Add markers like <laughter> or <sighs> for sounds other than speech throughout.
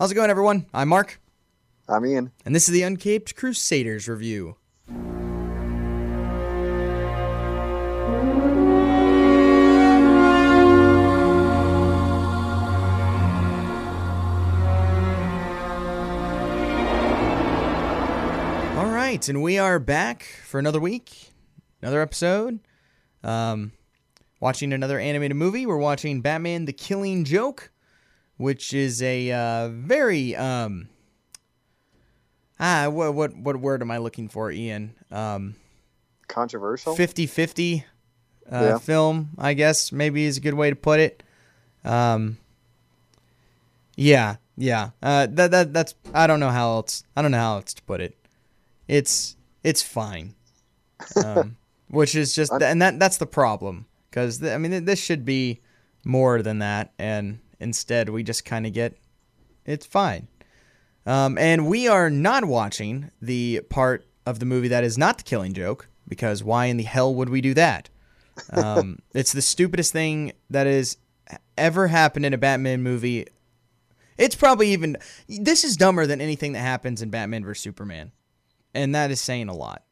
How's it going, everyone? I'm Mark, I'm Ian. and this is the Uncaped Crusaders review. All right, and we are back for another week, another episode. Um, watching another animated movie. We're watching Batman: The Killing Joke, which is a uh, very um, ah what what what word am I looking for, Ian? Um, Controversial? 50-50 uh, Yeah. film, I guess maybe is a good way to put it. Um, yeah, yeah. Uh, that that that's I don't know how else I don't know how else to put it. It's it's fine, um, <laughs> which is just and that that's the problem because I mean this should be more than that, and instead we just kind of get it's fine. Um, and we are not watching the part of the movie that is not the Killing Joke because why in the hell would we do that? Um, <laughs> it's the stupidest thing that has ever happened in a Batman movie. It's probably even this is dumber than anything that happens in Batman vs Superman, and that is saying a lot.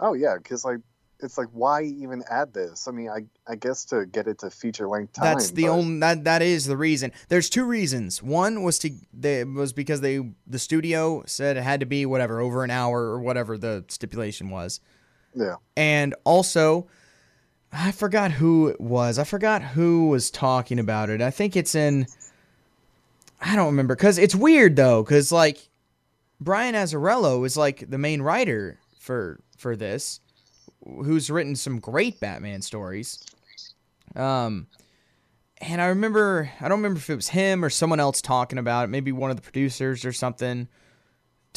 Oh yeah, because like it's like why even add this? I mean, I I guess to get it to feature length time. That's the but- only that that is the reason. There's two reasons. One was to they was because they the studio said it had to be whatever over an hour or whatever the stipulation was. Yeah. And also I forgot who it was. I forgot who was talking about it. I think it's in I don't remember cuz it's weird though cuz like Brian Azzarello is like the main writer for for this who's written some great Batman stories. Um and I remember I don't remember if it was him or someone else talking about it, maybe one of the producers or something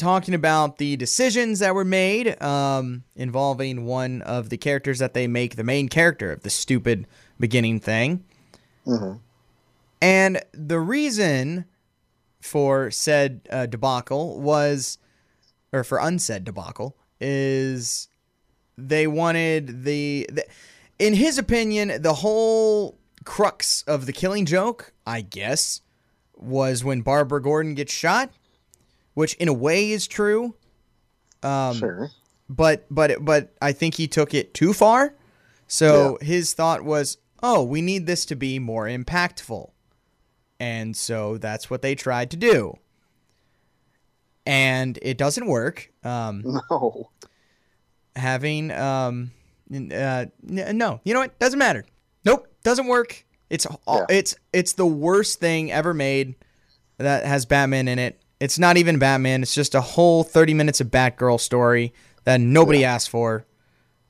talking about the decisions that were made um, involving one of the characters that they make the main character of the stupid beginning thing. Mhm. And the reason for said uh, debacle was, or for unsaid debacle, is they wanted the, the, in his opinion, the whole crux of the killing joke, I guess, was when Barbara Gordon gets shot, which in a way is true. Um, Sure. but but but I think he took it too far. So his thought was, "Oh, we need this to be more impactful." And so that's what they tried to do. And it doesn't work. Um, <laughs> No. Having um, uh, no, you know what? Doesn't matter. Nope, doesn't work. It's all, Yeah. it's it's the worst thing ever made that has Batman in it. It's not even Batman. It's just a whole 30 minutes of Batgirl story that nobody asked for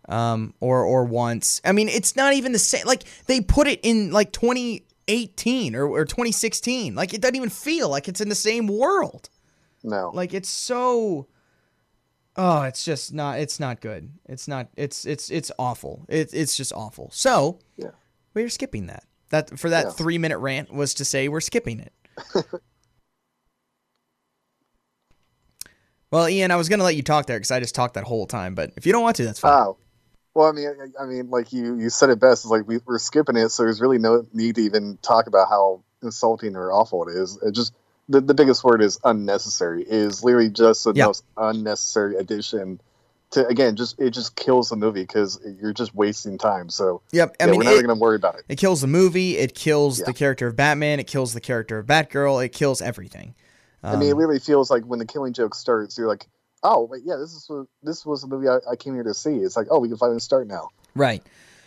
um or or wants. I mean, it's not even the same like they put it in like 2018 or, or 2016. Like it doesn't even feel like it's in the same world. No. Like it's so Oh, it's just not it's not good. It's not it's it's it's awful. It, it's just awful. So, Yeah. we're skipping that. That for that Yeah. 3 minute rant was to say we're skipping it. <laughs> well, Ian, I was going to let you talk there cuz I just talked that whole time, but if you don't want to, that's fine. Oh. Well, I mean, I, I mean, like you, you said it best. It's like we, we're skipping it, so there's really no need to even talk about how insulting or awful it is. It just the, the biggest word is unnecessary. It is literally just the Yeah. most unnecessary addition to again. Just it just kills the movie because you're just wasting time. So yep, I yeah, mean we're not it, gonna worry about it. it kills the movie, it kills Yeah. the character of Batman, it kills the character of Batgirl, it kills everything. I mean, it Um, literally feels like when the Killing Joke starts, you're like, oh wait, yeah, this is what, this was the movie I, I came here to see. It's like, oh, we can finally start now. Right.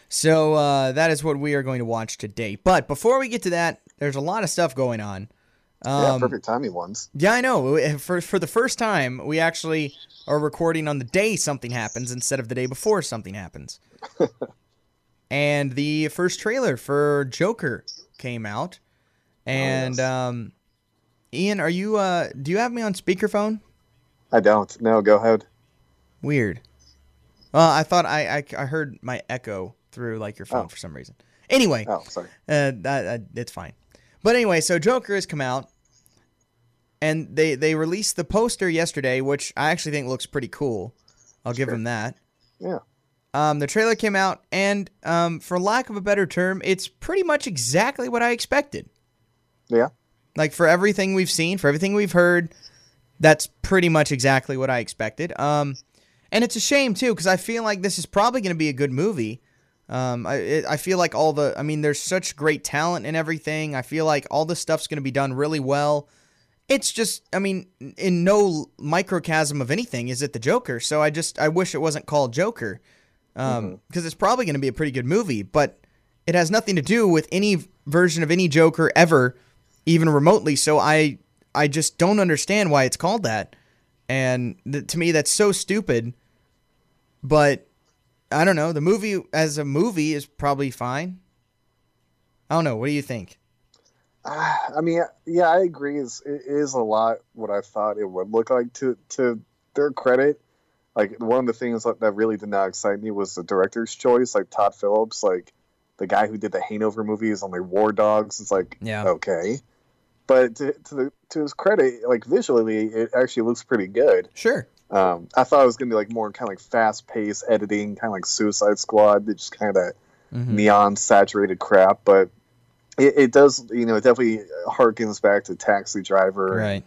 So uh, that is what we are going to watch today. But before we get to that, there's a lot of stuff going on. Yeah, Um, perfect timing ones. yeah, I know. For for the first time, we actually are recording on the day something happens instead of the day before something happens. <laughs> and the first trailer for Joker came out, and yes. um, Ian, are you? Uh, do you have me on speakerphone? I don't. No, go ahead. Weird. Well, I thought I I, I heard my echo through like your phone Oh. for some reason. Anyway, Oh, sorry. uh, it's fine. But anyway, so Joker has come out, and they they released the poster yesterday, which I actually think looks pretty cool. I'll give Sure. them that. Yeah. Um, the trailer came out, and um, for lack of a better term, it's pretty much exactly what I expected. Yeah. Like for everything we've seen, for everything we've heard, that's pretty much exactly what I expected. Um, and it's a shame too because I feel like this is probably going to be a good movie. Um, I it, I feel like all the I mean, there's such great talent and everything. I feel like all this stuff's going to be done really well. It's just, I mean, in no microcosm of anything is it the Joker. So I just I wish it wasn't called Joker, because um, mm-hmm. it's probably going to be a pretty good movie, but it has nothing to do with any version of any Joker ever, even remotely. So I I just don't understand why it's called that, and th- to me that's so stupid. But I don't know. The movie as a movie is probably fine. I don't know. What do you think? Uh, I mean, yeah, I agree. It's, it is a lot what I thought it would look like. To to their credit, like one of the things that, that really did not excite me was the director's choice. Like Todd Phillips, like the guy who did the Hangover movies on like War Dogs. It's like yeah, okay, but to to, the, to his credit, like visually, it actually looks pretty good. Sure. Um, I thought it was gonna be like more kind of like fast paced editing, kind of like Suicide Squad, just kind of mm-hmm. neon saturated crap. But it, it, does, you know, it definitely harkens back to Taxi Driver, right? And,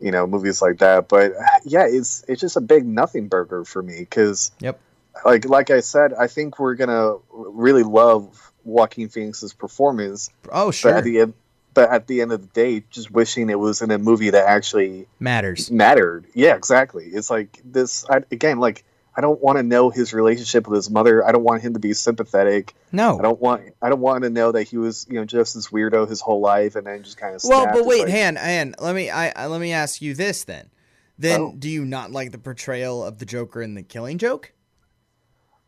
you know, movies like that. But yeah, it's it's just a big nothing burger for me because yep, like like I said, I think we're gonna really love Joaquin Phoenix's performance. Oh sure. But at the end, but at the end of the day, just wishing it was in a movie that actually matters. Mattered. Yeah, exactly. It's like this I, again. Like I don't want to know his relationship with his mother. I don't want him to be sympathetic. No, I don't want. I don't want to know that he was, you know, just this weirdo his whole life, and then just kind of. Well, but wait, like, Han, Han, let me, I, let me ask you this then. Then, oh. do you not like the portrayal of the Joker in the Killing Joke?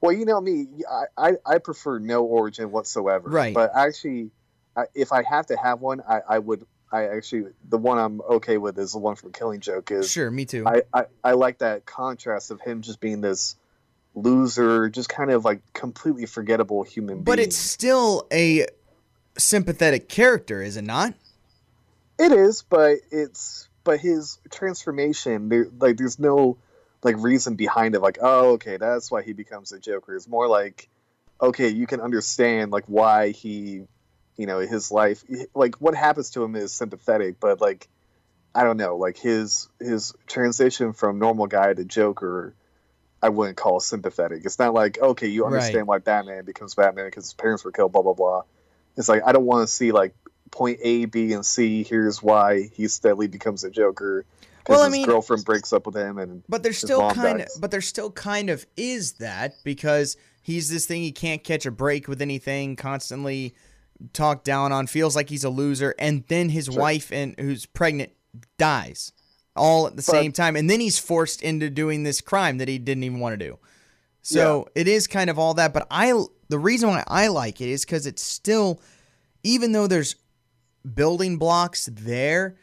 Well, you know me, I, I, I prefer no origin whatsoever. Right. But actually, I, if I have to have one, I, I would. I actually the one I'm okay with is the one from Killing Joke. Is sure, me too. I, I, I like that contrast of him just being this loser, just kind of like completely forgettable human being. But it's still a sympathetic character, is it not? It is, but it's but his transformation there like there's no like reason behind it like oh okay that's why he becomes a joker it's more like okay you can understand like why he you know his life like what happens to him is sympathetic but like i don't know like his his transition from normal guy to joker i wouldn't call sympathetic. It's not like okay you understand right. why batman becomes batman because his parents were killed blah blah blah. It's like i don't want to see like point a b and c here's why he steadily becomes a joker well, I mean, girlfriend breaks up with him, and but there's still kind of, but there still kind of is that because he's this thing he can't catch a break with anything, constantly talked down on, feels like he's a loser, and then his sure. wife and who's pregnant dies all at the but, same time, and then he's forced into doing this crime that he didn't even want to do. So yeah. it is kind of all that, but I the reason why I like it is because it's still, even though there's building blocks there,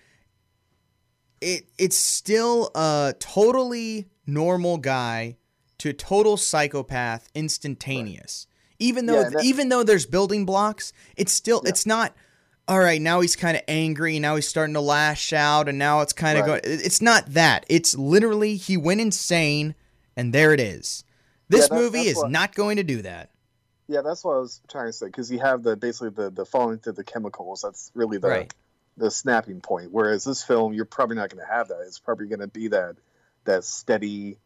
it it's still a totally normal guy to total psychopath instantaneous. Even though yeah, even though there's building blocks, it's still yeah. it's not all right, now he's kind of angry, now he's starting to lash out and now it's kind of right. going it's not that. It's literally he went insane and there it is. This yeah, that, movie is what, not going to do that. Yeah, that's what I was trying to say because you have the basically the the falling to the chemicals. That's really the right. the snapping point. Whereas this film, you're probably not going to have that. It's probably going to be that that steady,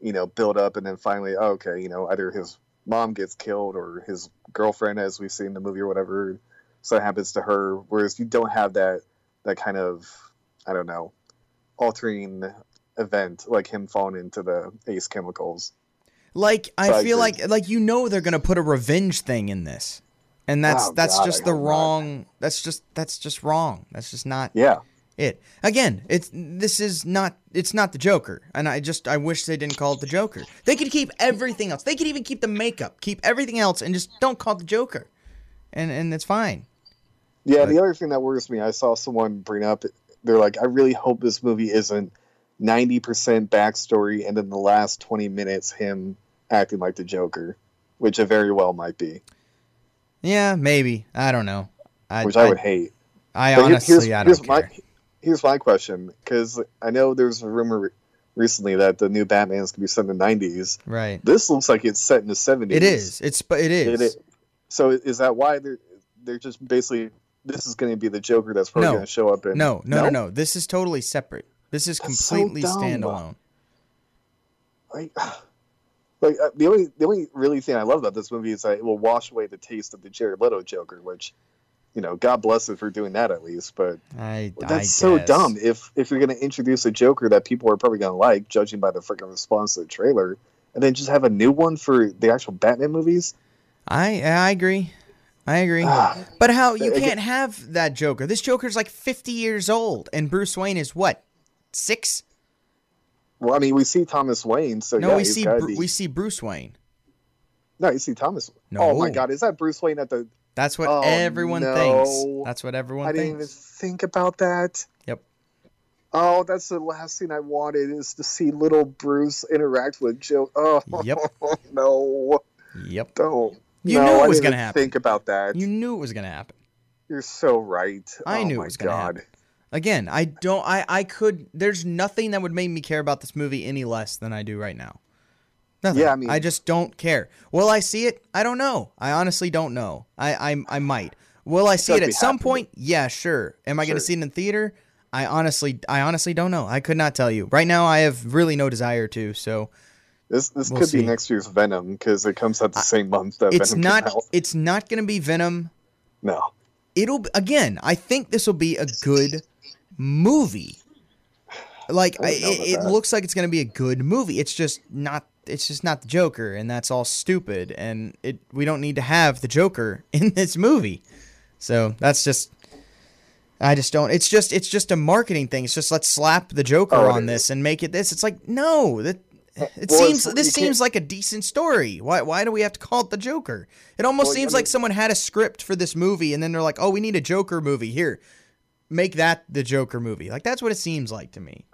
you know, build up, and then finally, oh, okay, you know, either his mom gets killed or his girlfriend, as we see in the movie or whatever, so it happens to her. Whereas you don't have that that kind of I don't know altering event like him falling into the ace chemicals. Like I so feel I like like you know they're gonna put a revenge thing in this, and that's oh, that's God, just the wrong. Not. That's just that's just wrong. That's just not. Yeah it. Again, it's this is not it's not the Joker, and I just I wish they didn't call it the Joker. They could keep everything else. They could even keep the makeup, keep everything else, and just don't call it the Joker, and and it's fine. Yeah, but, the other thing that worries me, I saw someone bring up. They're like, I really hope this movie isn't ninety percent backstory, and then the last twenty minutes him acting like the Joker, which it very well might be. Yeah, maybe. I don't know. I, which I, I would hate. I but honestly, here's, I don't care. My, here's my question because I know there's a rumor recently that the new Batman is going to be set in the 90s. Right. This looks like it's set in the 70s. It is. It's but it is. It, it, so is that why they're they're just basically this is going to be the Joker that's probably No. going to show up in. No, no, no, no. This is totally separate. This is That's completely dumb. standalone. Like, <sighs> like uh, the only the only really thing I love about this movie is that it will wash away the taste of the Jared Leto Joker, which, you know, God bless it for doing that at least. But I, that's I so dumb. If if you're going to introduce a Joker that people are probably going to like, judging by the freaking response to the trailer, and then just have a new one for the actual Batman movies. I I agree. I agree. Ah, But how you can't have that Joker? This Joker's like 50 years old, and Bruce Wayne is what? Six? well, I mean, we see Thomas Wayne, so No, yeah, we see Bru- be- we see Bruce Wayne. no, you see Thomas. No. Oh my God, is that Bruce Wayne at the? That's what Oh, everyone no. thinks. That's what everyone I didn't even thinks. think about that. Yep. Oh, that's the last thing I wanted is to see little Bruce interact with Joe. Oh, Yep. <laughs> no, Yep. don't. You No, knew it was gonna happen. Think about that. You knew it was gonna happen. You're so right. I oh knew it was gonna God. happen. Again, I don't. I I could. There's nothing that would make me care about this movie any less than I do right now. Nothing. Yeah, I mean- I just don't care. Will I see it? I don't know. I honestly don't know. I I, I might. Will I see it at some point? Yeah, sure. Am I going to see it in theater? I honestly, I honestly don't know. I could not tell you. Right now, I have really no desire to. So This this We'll could see. be next year's Venom because it comes out the same month that it's Venom not. It's not going to be Venom. No, it'll again i think this will be a good movie like I I, it, it looks like it's going to be a good movie it's just not it's just not the joker and that's all stupid and it we don't need to have the joker <laughs> in this movie so that's just i just don't it's just it's just a marketing thing it's just let's slap the joker Oh, on this and make it this it's like no that it Well, seems this seems like a decent story. Why why do we have to call it the Joker? It almost Well, I seems mean- like someone had a script for this movie and then they're like, "Oh, we need a Joker movie. Here. Make that the Joker movie." Like that's what it seems like to me.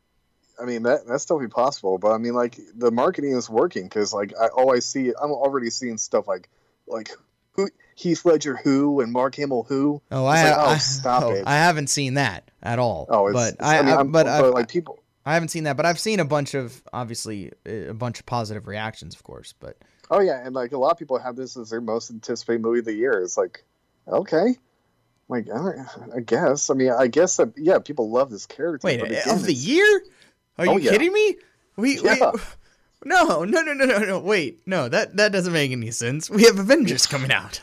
I mean that that's be possible, but I mean like the marketing is working because like I oh, always see I'm already seeing stuff like like who Heath Ledger who and Mark Hamill who. Oh, I, like, oh, I stop oh, it. I haven't seen that at all. Oh, it's, but it's- I, I mean, I- but, but, like people. I haven't seen that, but I've seen a bunch of obviously a bunch of positive reactions, of course. But Oh yeah, and like a lot of people have this as their most anticipated movie of the year. It's like, okay, like right, I guess. I mean, I guess that yeah, people love this character. wait, but of the year? Are you Oh, yeah. kidding me? We, Yeah. we <laughs> no, no, no, no, no, no. Wait, no, that that doesn't make any sense. We have Avengers <laughs> coming out.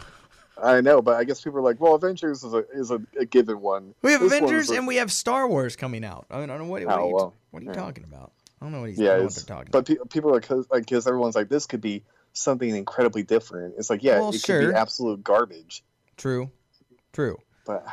I know, but I guess people are like, well, Avengers is a is a, a given one. We have This Avengers and we have Star Wars coming out. I, mean, I don't know what, what, Oh, are, you, well, what are you yeah. talking about. I don't know what he's. Yeah, what talking but pe- people are like, cause, like, because everyone's like, this could be something incredibly different. It's like, yeah, Well, it sure. could be absolute garbage. True, true. But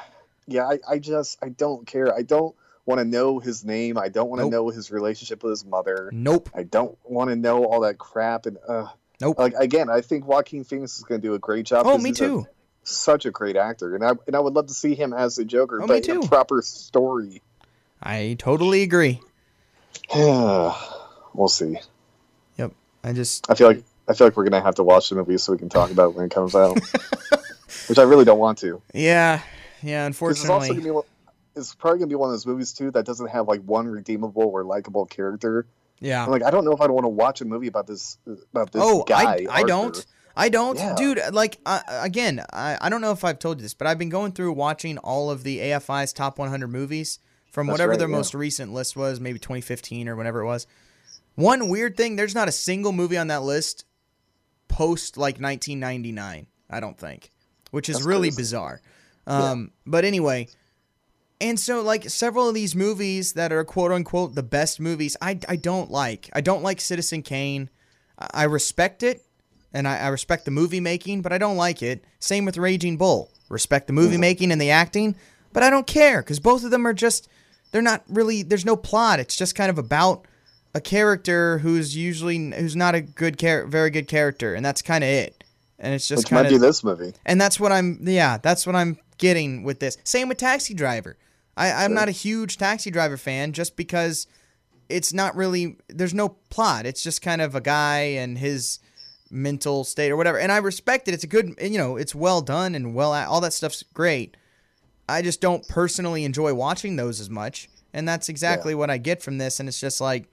yeah, I, I just I don't care. I don't want to know his name. I don't want to Nope. know his relationship with his mother. Nope. I don't want to know all that crap. And uh, Nope. like again, I think Joaquin Phoenix is going to do a great job. Oh, me he's a- too. such a great actor, and I and I would love to see him as the Joker, Oh, but too. a proper story. I totally agree. Yeah, <sighs> we'll see. Yep. I just I feel like I feel like we're gonna have to watch the movie so we can talk about it when it comes out, <laughs> which I really don't want to. yeah yeah. 'Cause It's also Unfortunately, gonna be it's probably gonna be one of those movies too that doesn't have like one redeemable or likable character. yeah. I'm like, I don't know if I'd want to watch a movie about this about this Oh, guy. I, I don't. I don't, Yeah. dude. Like uh, again, I, I don't know if I've told you this, but I've been going through watching all of the AFI's top 100 movies from That's whatever right, their yeah. most recent list was, maybe 2015 or whatever it was. One weird thing: there's not a single movie on that list post like 1999. I don't think, which is That's really crazy. bizarre. Um, but anyway. And so, like several of these movies that are quote unquote the best movies, I, I don't like. I don't like Citizen Kane. I I respect it, and I, I respect the movie making, but I don't like it. Same with Raging Bull. Respect the movie making and the acting, but I don't care because both of them are just they're not really. There's no plot. It's just kind of about a character who's usually who's not a good char- very good character, and that's kind of it. And it's just kind be of this movie. and that's what I'm yeah, that's what I'm getting with this. Same with Taxi Driver. I, I'm not a huge Taxi Driver fan just because it's not really there's no plot. It's just kind of a guy and his mental state or whatever. And I respect it. It's a good you know, it's well done and well all that stuff's great. I just don't personally enjoy watching those as much. And that's exactly what I get from this and it's just like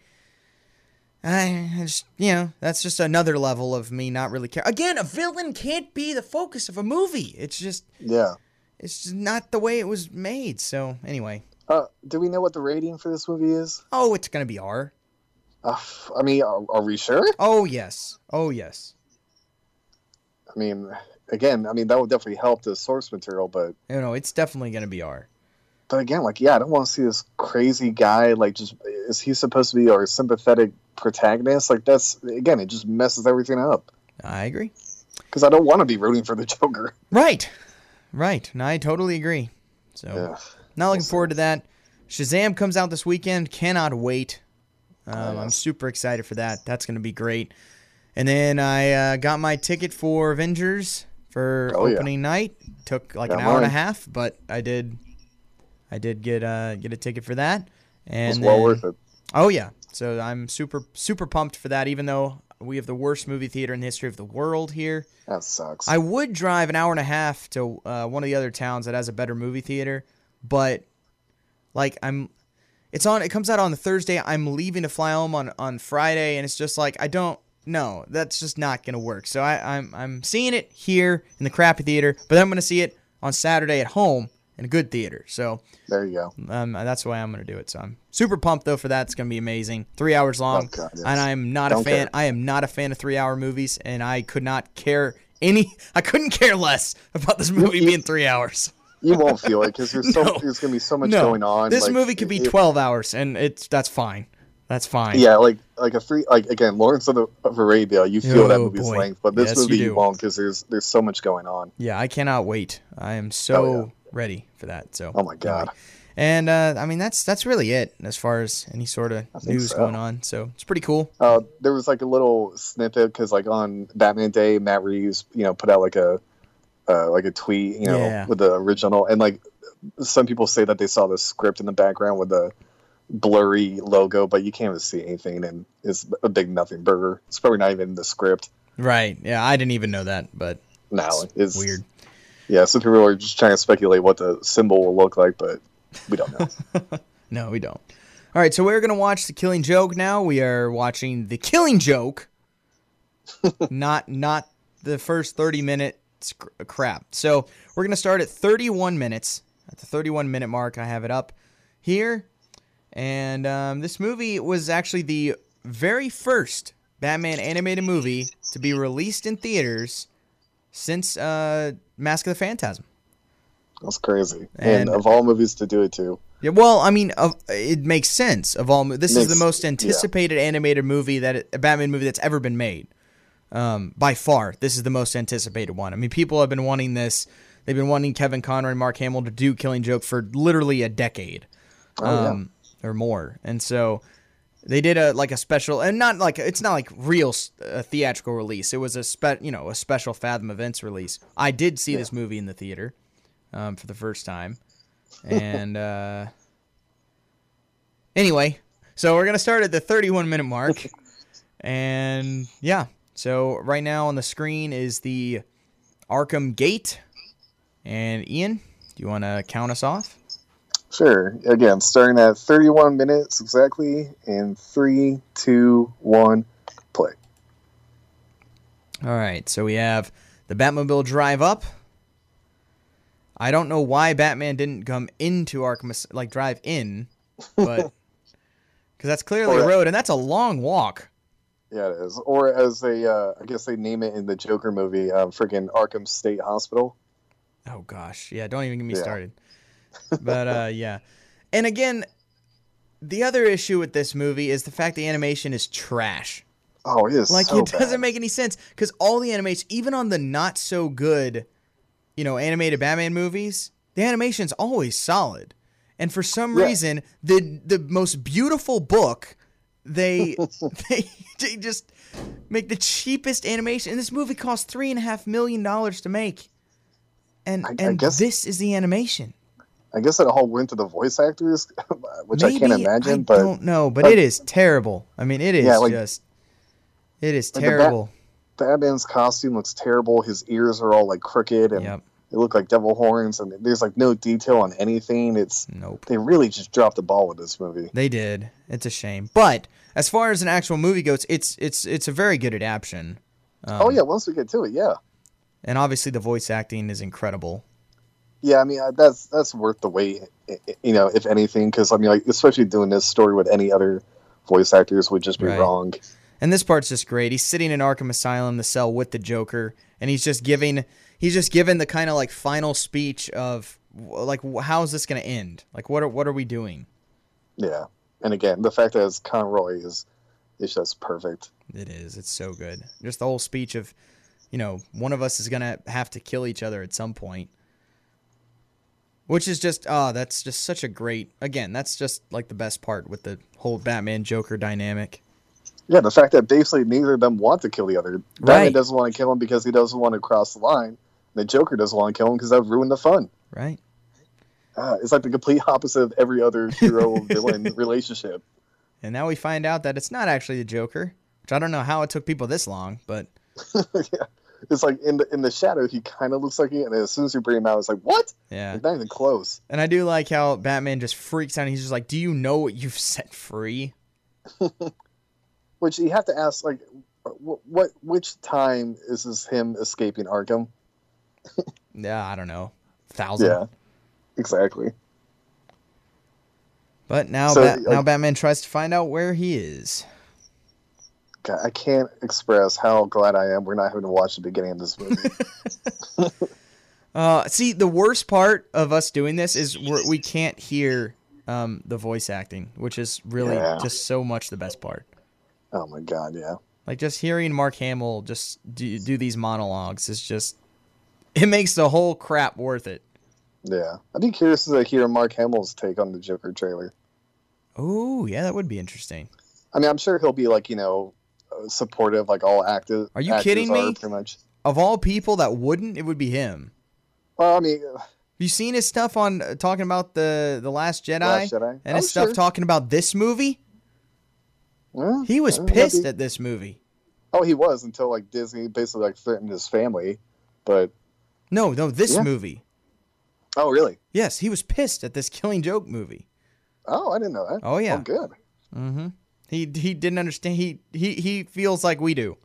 I just, you know, that's just another level of me not really care. Again, a villain can't be the focus of a movie. It's just Yeah. It's just not the way it was made. So anyway, Uh, do we know what the rating for this movie is? oh, it's gonna be R. Uh, I mean, are, are we sure? Oh yes, oh yes. I mean, again, I mean that would definitely help the source material, but You know, it's definitely gonna be R. but again, like yeah, I don't want to see this crazy guy. Like, just is he supposed to be our sympathetic protagonist? Like that's again, it just messes everything up. I agree. Because I don't want to be rooting for the Joker. Right, right. No, I totally agree. So Yeah. not looking forward to that. Shazam comes out this weekend. Cannot wait. Um, Oh, I'm super excited for that. That's going to be great. And then I uh, got my ticket for Avengers for Oh, yeah. opening night. Took like Got an hour and a half, but I did. I did get uh, get a ticket for that. And It's well then- worth it. Oh yeah. So I'm super super pumped for that. Even though we have the worst movie theater in the history of the world here. That sucks. I would drive an hour and a half to uh, one of the other towns that has a better movie theater, but like I'm, it's on. It comes out on the Thursday. I'm leaving to fly home on on Friday, and it's just like I don't. No, that's just not gonna work. So I, I'm I'm seeing it here in the crappy theater, but I'm gonna see it on Saturday at home in a good theater. So there you go. um, that's why I'm gonna do it. So I'm super pumped though for that. It's gonna be amazing. Three hours long, Oh, God, yes. and I'm not a Don't fan. care. I am not a fan of three hour movies, and I could not care any. <laughs> I couldn't care less about this movie you- being three hours. You won't feel it because there's so <laughs> No. there's gonna be so much No, going on. this like, movie could be it- 12 hours, and it's that's fine. That's fine. Yeah, like like a free like again, Lawrence of, the, of Arabia. You feel that Oh, movie's boy. length, but this Yes, you movie do. you, won't because there's there's so much going on. Yeah, I cannot wait. I am so Oh, yeah. Ready for that. So. Oh my god. And uh, I mean that's that's really it as far as any sort of news so. going on. So it's pretty cool. Uh, there was like a little snippet because like on Batman Day, Matt Reeves, you know, put out like a uh, like a tweet, you know, Yeah. with the original, and like some people say that they saw the script in the background with the blurry logo, but you can't even see anything, and it's a big nothing burger. It's probably not even the script. Right. Yeah, I didn't even know that, but No, It's it's weird. Yeah, some people are just trying to speculate what the symbol will look like, but we don't know. <laughs> No, we don't. All right, so we're gonna watch The Killing Joke now. We are watching The Killing Joke, <laughs> not not the first thirty minute sc- crap. So we're gonna start at thirty one minutes. At the thirty one minute mark, I have it up here, and um, this movie was actually the very first Batman animated movie to be released in theaters since uh, Mask of the Phantasm. That's crazy. And, And- of all movies to do it to. Yeah, well, I mean, of, it makes sense. Of all, this is the most yeah. anticipated animated movie that a Batman movie that's ever been made. Um, by far, this is the most anticipated one. I mean, people have been wanting this. They've been wanting Kevin Conroy and Mark Hamill to do Killing Joke for literally a decade, Oh, yeah. um, or more. And so they did a like a special, and not like it's not like real uh, theatrical release. It was a spe, you know, a special Fathom Events release. I did see this movie in the theater um, for the first time, <laughs> and uh, anyway, so we're gonna start at the 31 minute mark, and yeah. So right now on the screen is the Arkham Gate, and Ian, do you want to count us off? Sure. Again, starting at 31 minutes exactly, in three, two, one, play. All right, so we have the Batmobile drive up. I don't know why Batman didn't come into Arkham, like drive in, <laughs> but because that's clearly a road, and that's a long walk. Yeah, it is. Or as they, uh, I guess they name it in the Joker movie, uh, freaking Arkham State Hospital. Oh gosh, yeah, don't even get me Yeah. started. But uh, yeah, and again, the other issue with this movie is the fact the animation is trash. Oh, it is Like so it doesn't bad. make any sense because all the animation, even on the not so good, you know, animated Batman movies, the animation's always solid. And for some Yeah. reason, the the most beautiful book, they <laughs> they, they just make the cheapest animation. And this movie cost three and a half million dollars to make. And I- I and guess- this is the animation. I guess it all went to the voice actors, <laughs> which I can't Maybe, imagine. I but don't know, but but- it is terrible. I mean, it is Yeah, like- just, it is Like the Bat- terrible. Batman's costume looks terrible. His ears are all like crooked, and Yep. they look like devil horns. And there's like no detail on anything. It's Nope. they really just dropped the ball with this movie. They did. It's a shame. But as far as an actual movie goes, it's it's it's a very good adaptation. Um, oh yeah, once we get to it, yeah. And obviously the voice acting is incredible. Yeah, I mean that's that's worth the wait. You know, if anything, because I mean, like especially doing this story with any other voice actors would just be Right. wrong. And this part's just great. He's sitting in Arkham Asylum, the cell with the Joker, and he's just giving he's just given the kind of like final speech of like how is this going to end? Like what are what are we doing? Yeah, and again, the fact that it's Conroy is is just perfect. It is. It's so good. Just the whole speech of, you know, one of us is going to have to kill each other at some point. Which is just oh, that's just such a great again, that's just like the best part with the whole Batman Joker dynamic. Yeah, the fact that basically neither of them want to kill the other. Right. Batman doesn't want to kill him because he doesn't want to cross the line. The Joker doesn't want to kill him because that would ruin the fun. Right? Uh, it's like the complete opposite of every other hero <laughs> villain relationship. And now we find out that it's not actually the Joker, which I don't know how it took people this long, but <laughs> yeah. It's like in the in the shadow, he kind of looks like it, and as soon as you bring him out, it's like what? yeah. It's not even close. And I do like how Batman just freaks out. And he's just like, "Do you know what you've <laughs> set free?" <laughs> Which you have to ask, like, what, what which time is this him escaping Arkham? <laughs> Yeah, I don't know, thousand. Yeah, exactly. But now, So, Bat- now Batman tries to find out where he is. God, I can't express how glad I am we're not having to watch the beginning of this movie. <laughs> <laughs> Uh, see, the worst part of us doing this is we're, we can't hear um, the voice acting, which is really Yeah. just so much the best part. oh my god, yeah. Like just hearing Mark Hamill just do, do these monologues is just it makes the whole crap worth it. Yeah, I'd be curious to hear Mark Hamill's take on the Joker trailer. Oh, yeah, that would be interesting. I mean, I'm sure he'll be like you know supportive, like all active. Are you kidding me? Pretty much. Of all people that wouldn't, it would be him. Well, I mean, uh, Have you seen his stuff on uh, talking about the the Last Jedi, Last Jedi. and Oh, his stuff sure. talking about this movie? well, He was uh, pissed at this movie. Oh, he was until like Disney basically like threatened his family. But No, no, this Yeah. movie. oh, really? Yes, he was pissed at this Killing Joke movie. Oh, I didn't know that. Oh yeah. Oh, good. Mm-hmm. He he didn't understand. He he he feels like we do.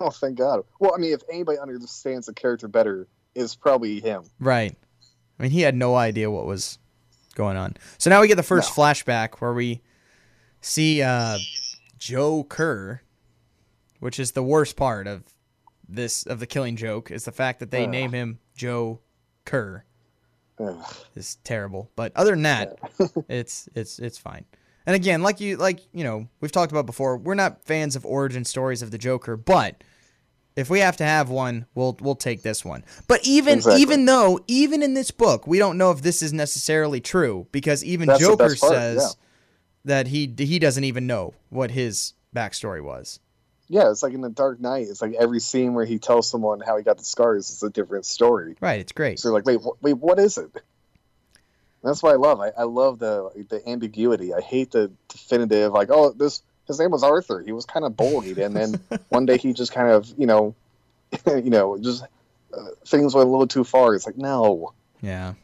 Oh, thank God. Well, I mean, if anybody understands the character better, it's probably him. Right. I mean, he had no idea what was going on. So now we get the first flashback where we see uh, Joe Kerr, which is the worst part of this of the Killing Joke is the fact that they Ugh. name him Joe Kerr. Ugh. is terrible. But other than that, <laughs> it's it's it's fine. And again, like you like you know we've talked about before, we're not fans of origin stories of the Joker, but if we have to have one, we'll we'll take this one. But even Exactly. even though even in this book, we don't know if this is necessarily true because even That's Joker part, says yeah. that he he doesn't even know what his backstory was. Yeah, it's like in the Dark Knight. It's like every scene where he tells someone how he got the scars is a different story. Right, it's great. So you're like, wait, wait, what is it? That's what I love. I, I love the the ambiguity. I hate the definitive, like, oh, this his name was Arthur. He was kind of bullied, and then <laughs> one day he just kind of, you know, <laughs> you know, just uh, things went a little too far. It's like, no, Yeah.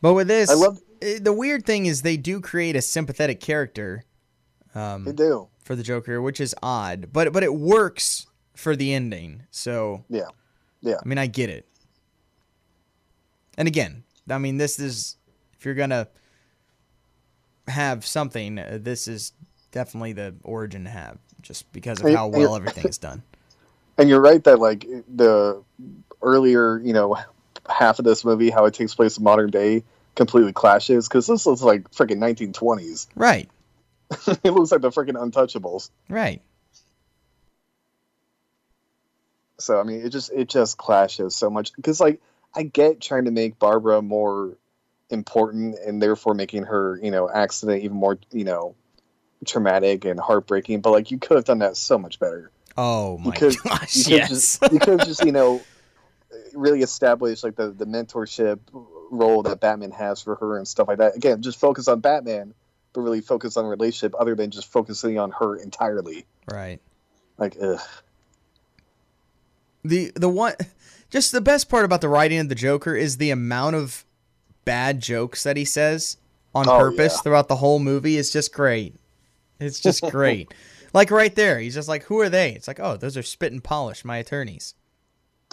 But with this, I love eh, the weird thing is they do create a sympathetic character. Um, they do. for the Joker, which is odd, but but it works for the ending. So Yeah. Yeah. I mean, I get it. And again, I mean, this is if you're gonna have something, uh, this is definitely the origin to have, just because of how well everything is done. And you're right that like the earlier, you know, half of this movie, how it takes place in modern day, completely clashes because this looks like freaking 1920s. Right, <laughs> it looks like the freaking Untouchables. right. So I mean, it just it just clashes so much because like I get trying to make Barbara more important and therefore making her you know accident even more you know traumatic and heartbreaking, but like you could have done that so much better. Oh my could- gosh, You could yes. just you could have just you know really established like the the mentorship role that Batman has for her and stuff like that. Again, just focus on Batman, but really focus on relationship other than just focusing on her entirely. right. Like, ugh. the the one just the best part about the writing of the Joker is the amount of bad jokes that he says on Oh, purpose yeah. throughout the whole movie is just great. It's just <laughs> great. like right there, he's just like, "Who are they?" It's like, "Oh, those are spit and polish, my attorneys."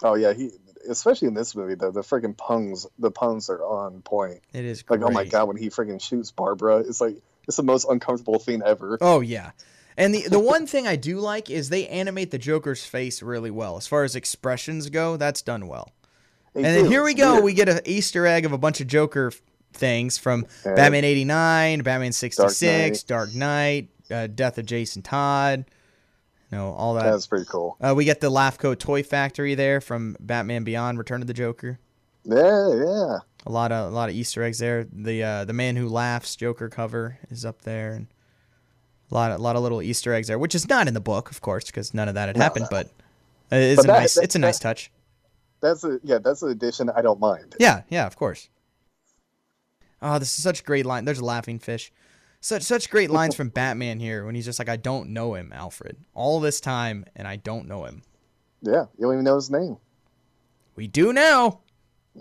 Oh yeah, he especially in this movie, the the freaking puns, the puns are on point. It is Like, oh my god, when he freaking shoots Barbara, it's like it's the most uncomfortable thing ever. Oh yeah. And the the one thing I do like is they animate the Joker's face really well. As far as expressions go, that's done well. They and then here we go. weird. We get an Easter egg of a bunch of Joker things from Yeah. Batman 89, Batman 66, Dark Knight, uh, Death of Jason Todd. You know, all that. That's pretty cool. Uh, we get the Laughco Toy Factory there from Batman Beyond Return of the Joker. Yeah, yeah. A lot of a lot of Easter eggs there. The uh, the Man Who Laughs Joker cover is up there, and a lot of, a lot of little Easter eggs there, which is not in the book, of course, because none of that had No, happened. no. But it's But a that- nice that- it's a nice that- touch. That's a yeah, that's an addition I don't mind. Yeah, yeah, of course. Oh, this is such great line. There's a laughing fish. Such such great lines from <laughs> Batman here when he's just like, I don't know him, Alfred. All this time, and I don't know him. Yeah, you don't even know his name. We do now.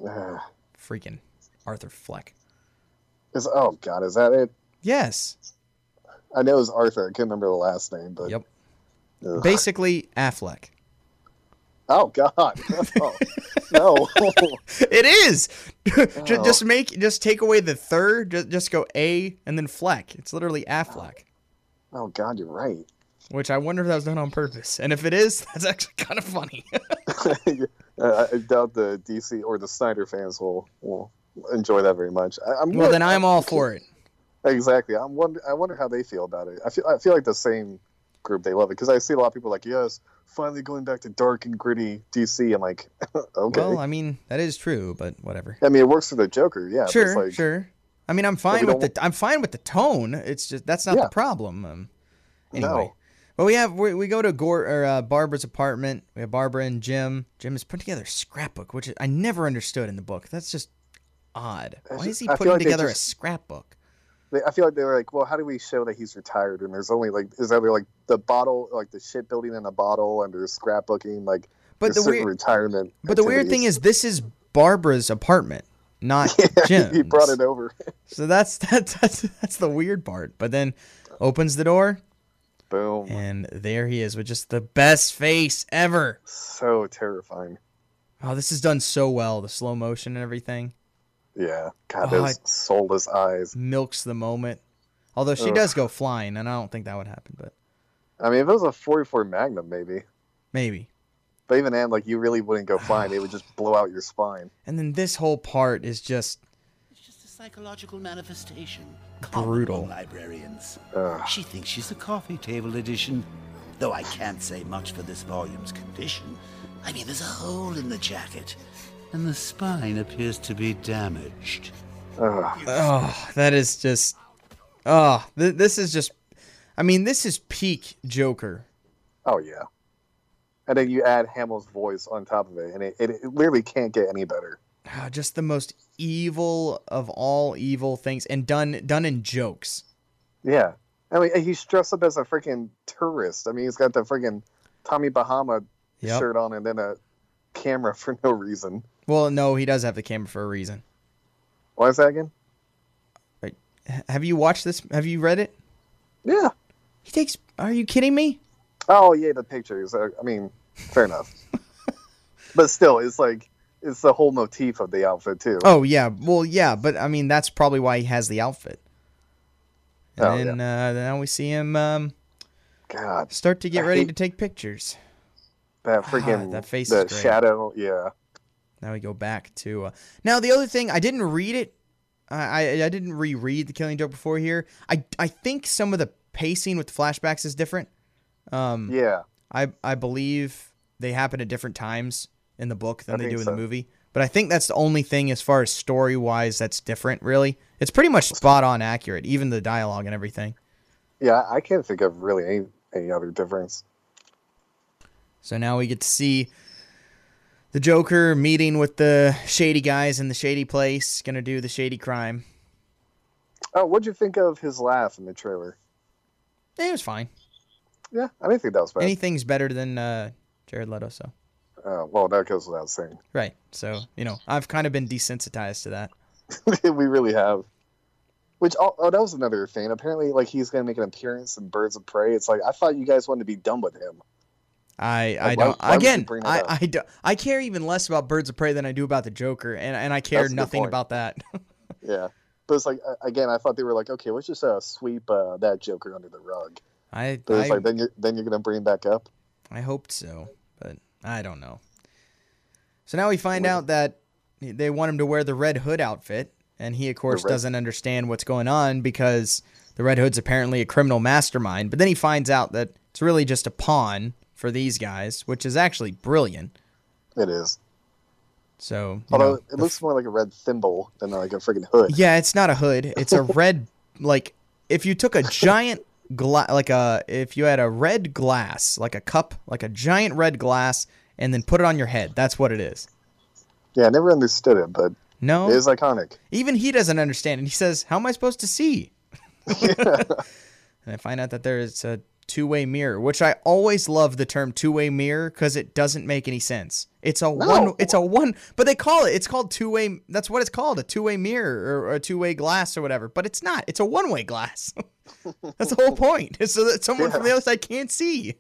Uh, Freaking Arthur Fleck. is oh god, is that it? Yes. I know it was Arthur. I can't remember the last name, but Yep. Ugh. Basically, Affleck. Oh god, <laughs> no, no. <laughs> It is. just, Oh. just make just take away the third. Just, just go A and then Fleck. It's literally Affleck. oh god, you're right. Which I wonder if that was done on purpose. And if it is, <laughs> that's actually kind of funny. I doubt the DC or the Snyder fans will will enjoy that very much. I, I'm well, then I'm all for it. Exactly. I'm wonder. I wonder how they feel about it. I feel. I feel like the same group. They love it because I see a lot of people like, yes, finally going back to dark and gritty DC. I'm like, <laughs> okay. Well, I mean that is true, but whatever. I mean, it works for the Joker. Yeah. sure, like, sure. I mean, I'm fine with the I'm fine with the tone. It's just that's not Yeah. the problem. Um, anyway, No. but we have we, we go to Gore or uh, Barbara's apartment. We have Barbara and Jim. Jim is putting together a scrapbook, which I never understood in the book. That's just odd. Why is he putting like together just- a scrapbook? They, I feel like they were like, well, how do we show that he's retired? And there's only like, is either like the bottle, like the shit building in a bottle, and there's scrapbooking, like But the weird retirement. but the weird thing is this is Barbara's apartment, not <laughs> Yeah, Jim's. he brought it over. <laughs> So that's that's that's that's the weird part. But then opens the door Boom. and there he is with just the best face ever. So terrifying. Oh, this is done so well. The slow motion and everything Yeah. God, Oh, those soulless eyes. milks the moment. Although she Ugh. does go flying, and I don't think that would happen, but I mean, if it was a 44 Magnum, maybe. maybe. But even then, like, you really wouldn't go flying. it would just blow out your spine. And then this whole part is just It's just a psychological manifestation. Brutal. Common librarians. Ugh. She thinks she's a coffee table edition. Though I can't say much for this volume's condition. I mean, there's a hole in the jacket, and the spine appears to be damaged. Ugh. oh, that is just oh, th- this is just. I mean, this is peak Joker. Oh, yeah. And then you add Hamill's voice on top of it, and it, it, it literally can't get any better. Ah, just the most evil of all evil things, and done done in jokes. Yeah. I mean, he's dressed up as a freaking tourist. I mean, he's got the freaking Tommy Bahama Yep. shirt on and then a camera <laughs> for no reason. Well, no, he does have the camera for a reason. Why is that again? Have you watched this? Have you read it? Yeah. He takes. Are you kidding me? Oh, yeah, the pictures. Uh, I mean, fair enough. <laughs> but still, it's like, it's the whole motif of the outfit, too. Oh yeah, well yeah, but I mean that's probably why he has the outfit. And Oh, then uh, now we see him um, God, start to get I ready to take pictures. that freaking, that face great. shadow. Yeah. Now we go back to uh, now the other thing I didn't read it. I I, I didn't reread the Killing Joke before here. I I think some of the pacing with the flashbacks is different. Um, Yeah. I I believe they happen at different times in the book than I they do in so. the movie. But I think that's the only thing as far as story wise that's different. Really, it's pretty much spot on accurate, even the dialogue and everything. Yeah, I can't think of really any, any other difference. So now we get to see the Joker meeting with the shady guys in the shady place, gonna do the shady crime. Oh, what'd you think of his laugh in the trailer? Eh, It was fine. Yeah, I didn't think that was bad. Anything's better than uh, Jared Leto. So Uh, well, that goes without saying. right. So you know, I've kind of been desensitized to that. <laughs> we really have. Which oh, oh, that was another thing. Apparently, like he's gonna make an appearance in Birds of Prey. It's like I thought you guys wanted to be done with him. I I why- don't why again I? I, do, I care even less about Birds of Prey than I do about the Joker and and I care That's nothing about that. <laughs> Yeah, but it's like again, I thought they were like, okay, let's just uh, sweep uh, that Joker under the rug. I But it's I, like then you're then you're gonna bring him back up. I hoped so, but I don't know. So now we find out that they want him to wear the Red Hood outfit, and he, of course, doesn't understand what's going on because the Red Hood's apparently a criminal mastermind. But then he finds out that it's really just a pawn for these guys, which is actually brilliant. It is. So, Although know, it looks more like a red thimble than like a freaking hood. Yeah, it's not a hood. It's a <laughs> red like if you took a giant glass like a if you had a red glass, like a cup, like a giant red glass and then put it on your head. That's what it is. Yeah, I never understood it, but No. it is iconic. Even he doesn't understand and he says, "How am I supposed to see?" <laughs> <laughs> and I find out that there is a two-way mirror, which I always love the term two-way mirror cuz it doesn't make any sense. It's a one it's a one but they call it it's called two-way that's what it's called, a two-way mirror or a two-way glass or whatever, but it's not. It's a one-way glass. <laughs> that's the whole <laughs> point. So that someone from the other side can't see.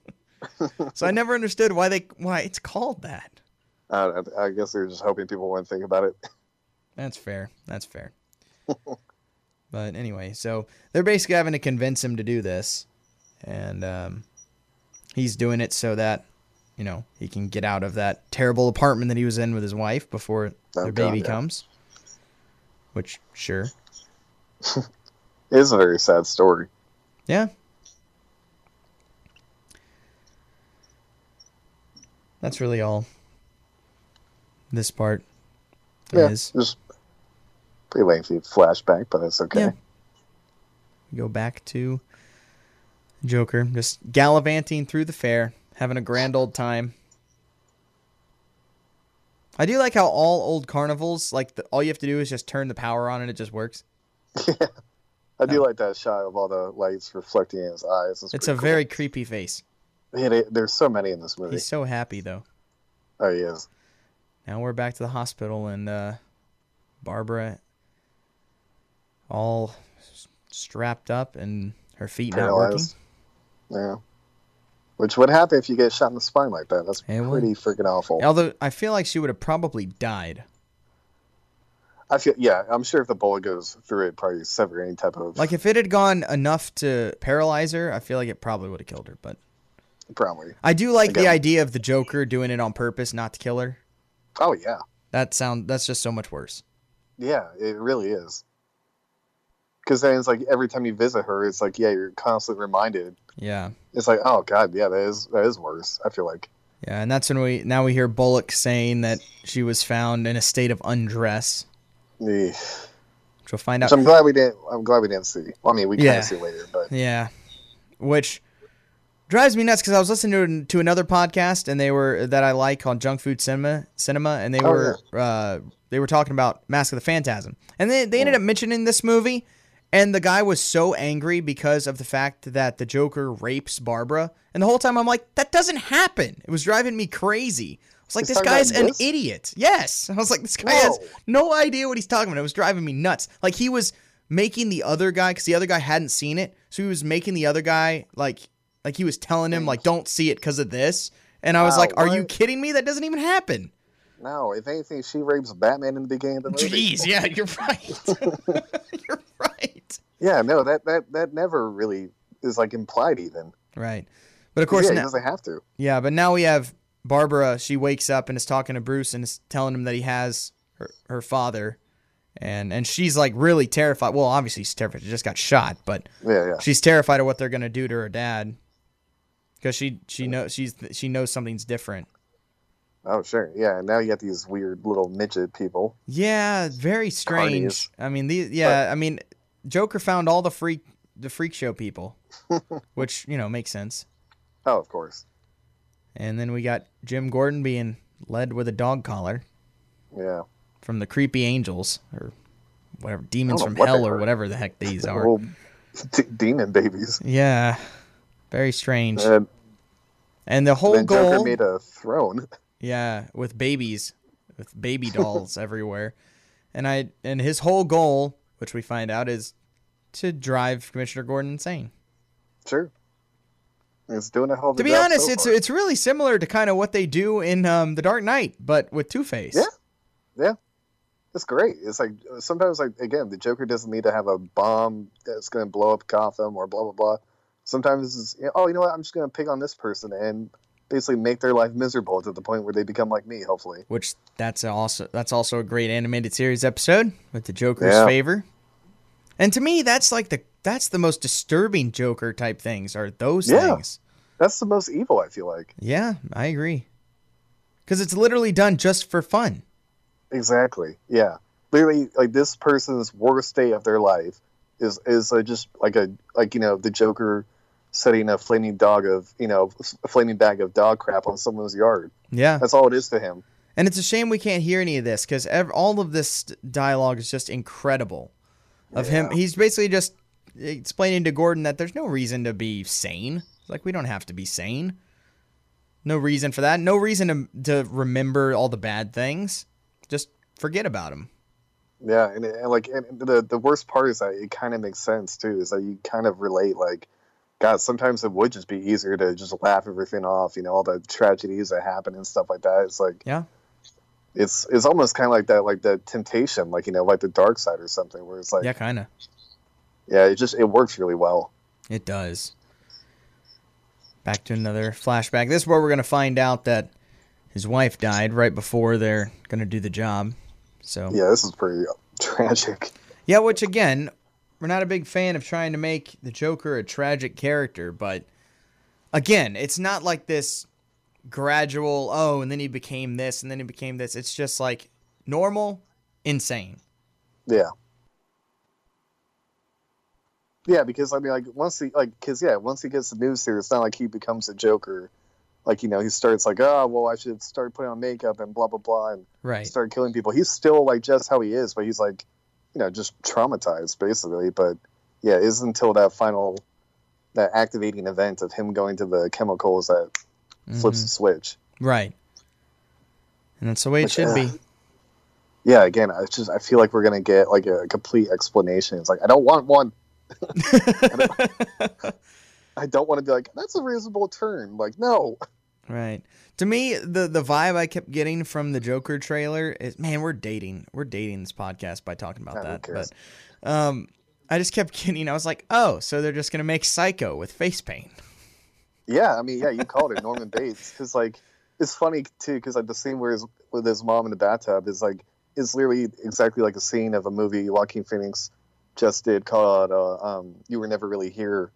so I never understood why they why it's called that. Uh, I I guess they're just hoping people wouldn't think about it. That's fair. That's fair. <laughs> but anyway, so they're basically having to convince him to do this, and um, he's doing it so that you know he can get out of that terrible apartment that he was in with his wife before Oh, their God, baby yeah. comes. Which, sure, <laughs> is a very sad story. yeah. That's really all. This part Yeah, is. just pretty lengthy flashback, but it's okay. Yeah. We go back to Joker, just gallivanting through the fair, having a grand old time. I do like how all old carnivals, like the, all you have to do is just turn the power on and it just works. Yeah, <laughs> I do like that shot of all the lights reflecting in his eyes. It's a cool. very creepy face. Yeah, they- there's so many in this movie. He's so happy though. Oh, he is. Now we're back to the hospital and uh, Barbara all strapped up and her feet not working. Yeah. Which would happen if you get shot in the spine like that. That's It would. pretty freaking awful. Although I feel like she would have probably died. I feel yeah. I'm sure if the bullet goes through it, probably sever any type of Like if it had gone enough to paralyze her, I feel like it probably would have killed her. But probably. I do like the idea of the Joker doing it on purpose, not to kill her. Oh yeah, That sound that's just so much worse. yeah. It really is. Because then it's like every time you visit her, it's like yeah, you're constantly reminded. Yeah, It's like oh god, yeah, that is that is worse. I feel like yeah, and that's when we now we hear Bullock saying that she was found in a state of undress, the. which we'll find out. Which I'm glad we didn't. I'm glad we didn't see. Well, I mean, we kind Yeah. of see later, but Yeah, which drives me nuts because I was listening to, to another podcast and they were that I like called Junk Food Cinema Cinema, and they Oh, were uh, they were talking about Mask of the Phantasm, and they they ended up mentioning this movie, and the guy was so angry because of the fact that the Joker rapes Barbara, and the whole time I'm like, that doesn't happen. It was driving me crazy. I was like, He's this guy's an this? idiot. Yes, <laughs> I was like, this guy has no idea what he's talking about. It was driving me nuts. Like he was making the other guy because the other guy hadn't seen it, so he was making the other guy like like he was telling him like don't see it because of this. And I was Wow, like, "Are you kidding me? That doesn't even happen." No. If anything, she rapes Batman in the beginning of the movie. Jeez, yeah, you're right. <laughs> you're right. Yeah, no, that that that never really is like implied even. Right, but of course, yeah, he doesn't have to. yeah, but now we have Barbara. She wakes up and is talking to Bruce and is telling him that he has her, her father, and and she's like really terrified. Well, obviously she's terrified. She just got shot, but Yeah, yeah. she's terrified of what they're gonna do to her dad because she she knows she's she knows something's different. Oh, sure. Yeah, and now you got these weird little midget people. Yeah, very strange. Carnies. I mean, these yeah, I mean, Joker found all the freak the freak show people, <laughs> which you know makes sense. Oh, of course. And then we got Jim Gordon being led with a dog collar Yeah. from the creepy angels or whatever demons oh, from what hell or whatever the heck these <laughs> are. D- demon babies. Yeah, very strange. And And the whole then Joker made a throne. <laughs> yeah, with babies, with baby <laughs> dolls everywhere, and I and his whole goal, which we find out, is to drive Commissioner Gordon insane. Sure. It's doing a hell To be honest, so it's far. it's really similar to kind of what they do in um, The Dark Knight, but with Two Face. Yeah. yeah, it's great. It's like sometimes, like again, the Joker doesn't need to have a bomb that's going to blow up Gotham or blah blah blah. Sometimes it's oh, you know what? I'm just going to pick on this person and basically make their life miserable to the point where they become like me. Hopefully, Which that's also that's also a great animated series episode with the Joker's Yeah. favor. And to me, that's like the that's the most disturbing Joker type things are those Yeah. things. that's the most evil. I feel like Yeah, I agree. Because it's literally done just for fun. exactly. Yeah, literally, like this person's worst day of their life is is uh, just like a like you know the Joker setting a flaming dog of you know a flaming bag of dog crap on someone's yard. Yeah. That's all it is to him. And it's a shame we can't hear any of this because all of this dialogue is just incredible. Of him, he's basically just explaining to Gordon that there's no reason to be sane. Like we don't have to be sane. No reason for that. No reason to to remember all the bad things. Just forget about them. Yeah, and, and like and the the worst part is that it kind of makes sense too. Is that you kind of relate like, God, sometimes it would just be easier to just laugh everything off. You know, all the tragedies that happen and stuff like that. It's like Yeah. it's it's almost kind of like that, like the temptation, like you know, like the dark side or something, where it's like, Yeah, kind of. Yeah, it just it works really well. It does. Back to another flashback. This is where we're going to find out that his wife died right before they're going to do the job. So, Yeah, this is pretty tragic. Yeah, which again, we're not a big fan of trying to make the Joker a tragic character, but again, it's not like this gradual, oh, and then he became this and then he became this. It's just like normal, insane. Yeah. Yeah, because I mean, like once he like, because yeah, once he gets the news here, it's not like he becomes a Joker. Like you know, he starts like, oh, well, I should start putting on makeup and blah blah blah, and Right. start killing people. He's still like just how he is, but he's like, you know, just traumatized basically. But yeah, it isn't until that final, that activating event of him going to the chemicals that flips Mhm. the switch. Right. And that's the way it Which, should uh, be. Yeah, again, I just I feel like we're gonna get like a complete explanation. It's like I don't want one. <laughs> I don't want to be like that's a reasonable turn. Like no. Right. To me, the the vibe I kept getting from the Joker trailer is, man, we're dating, we're dating this podcast by talking about that. cares? But um, I just kept <laughs> getting. I was like, oh, so they're just gonna make Psycho with face paint. Yeah, I mean, yeah, you called it Norman Bates because like it's funny too because like the scene where his with his mom in the bathtub is like is literally exactly like a scene of a movie Joaquin Phoenix just did called uh, um, "You Were Never Really Here,"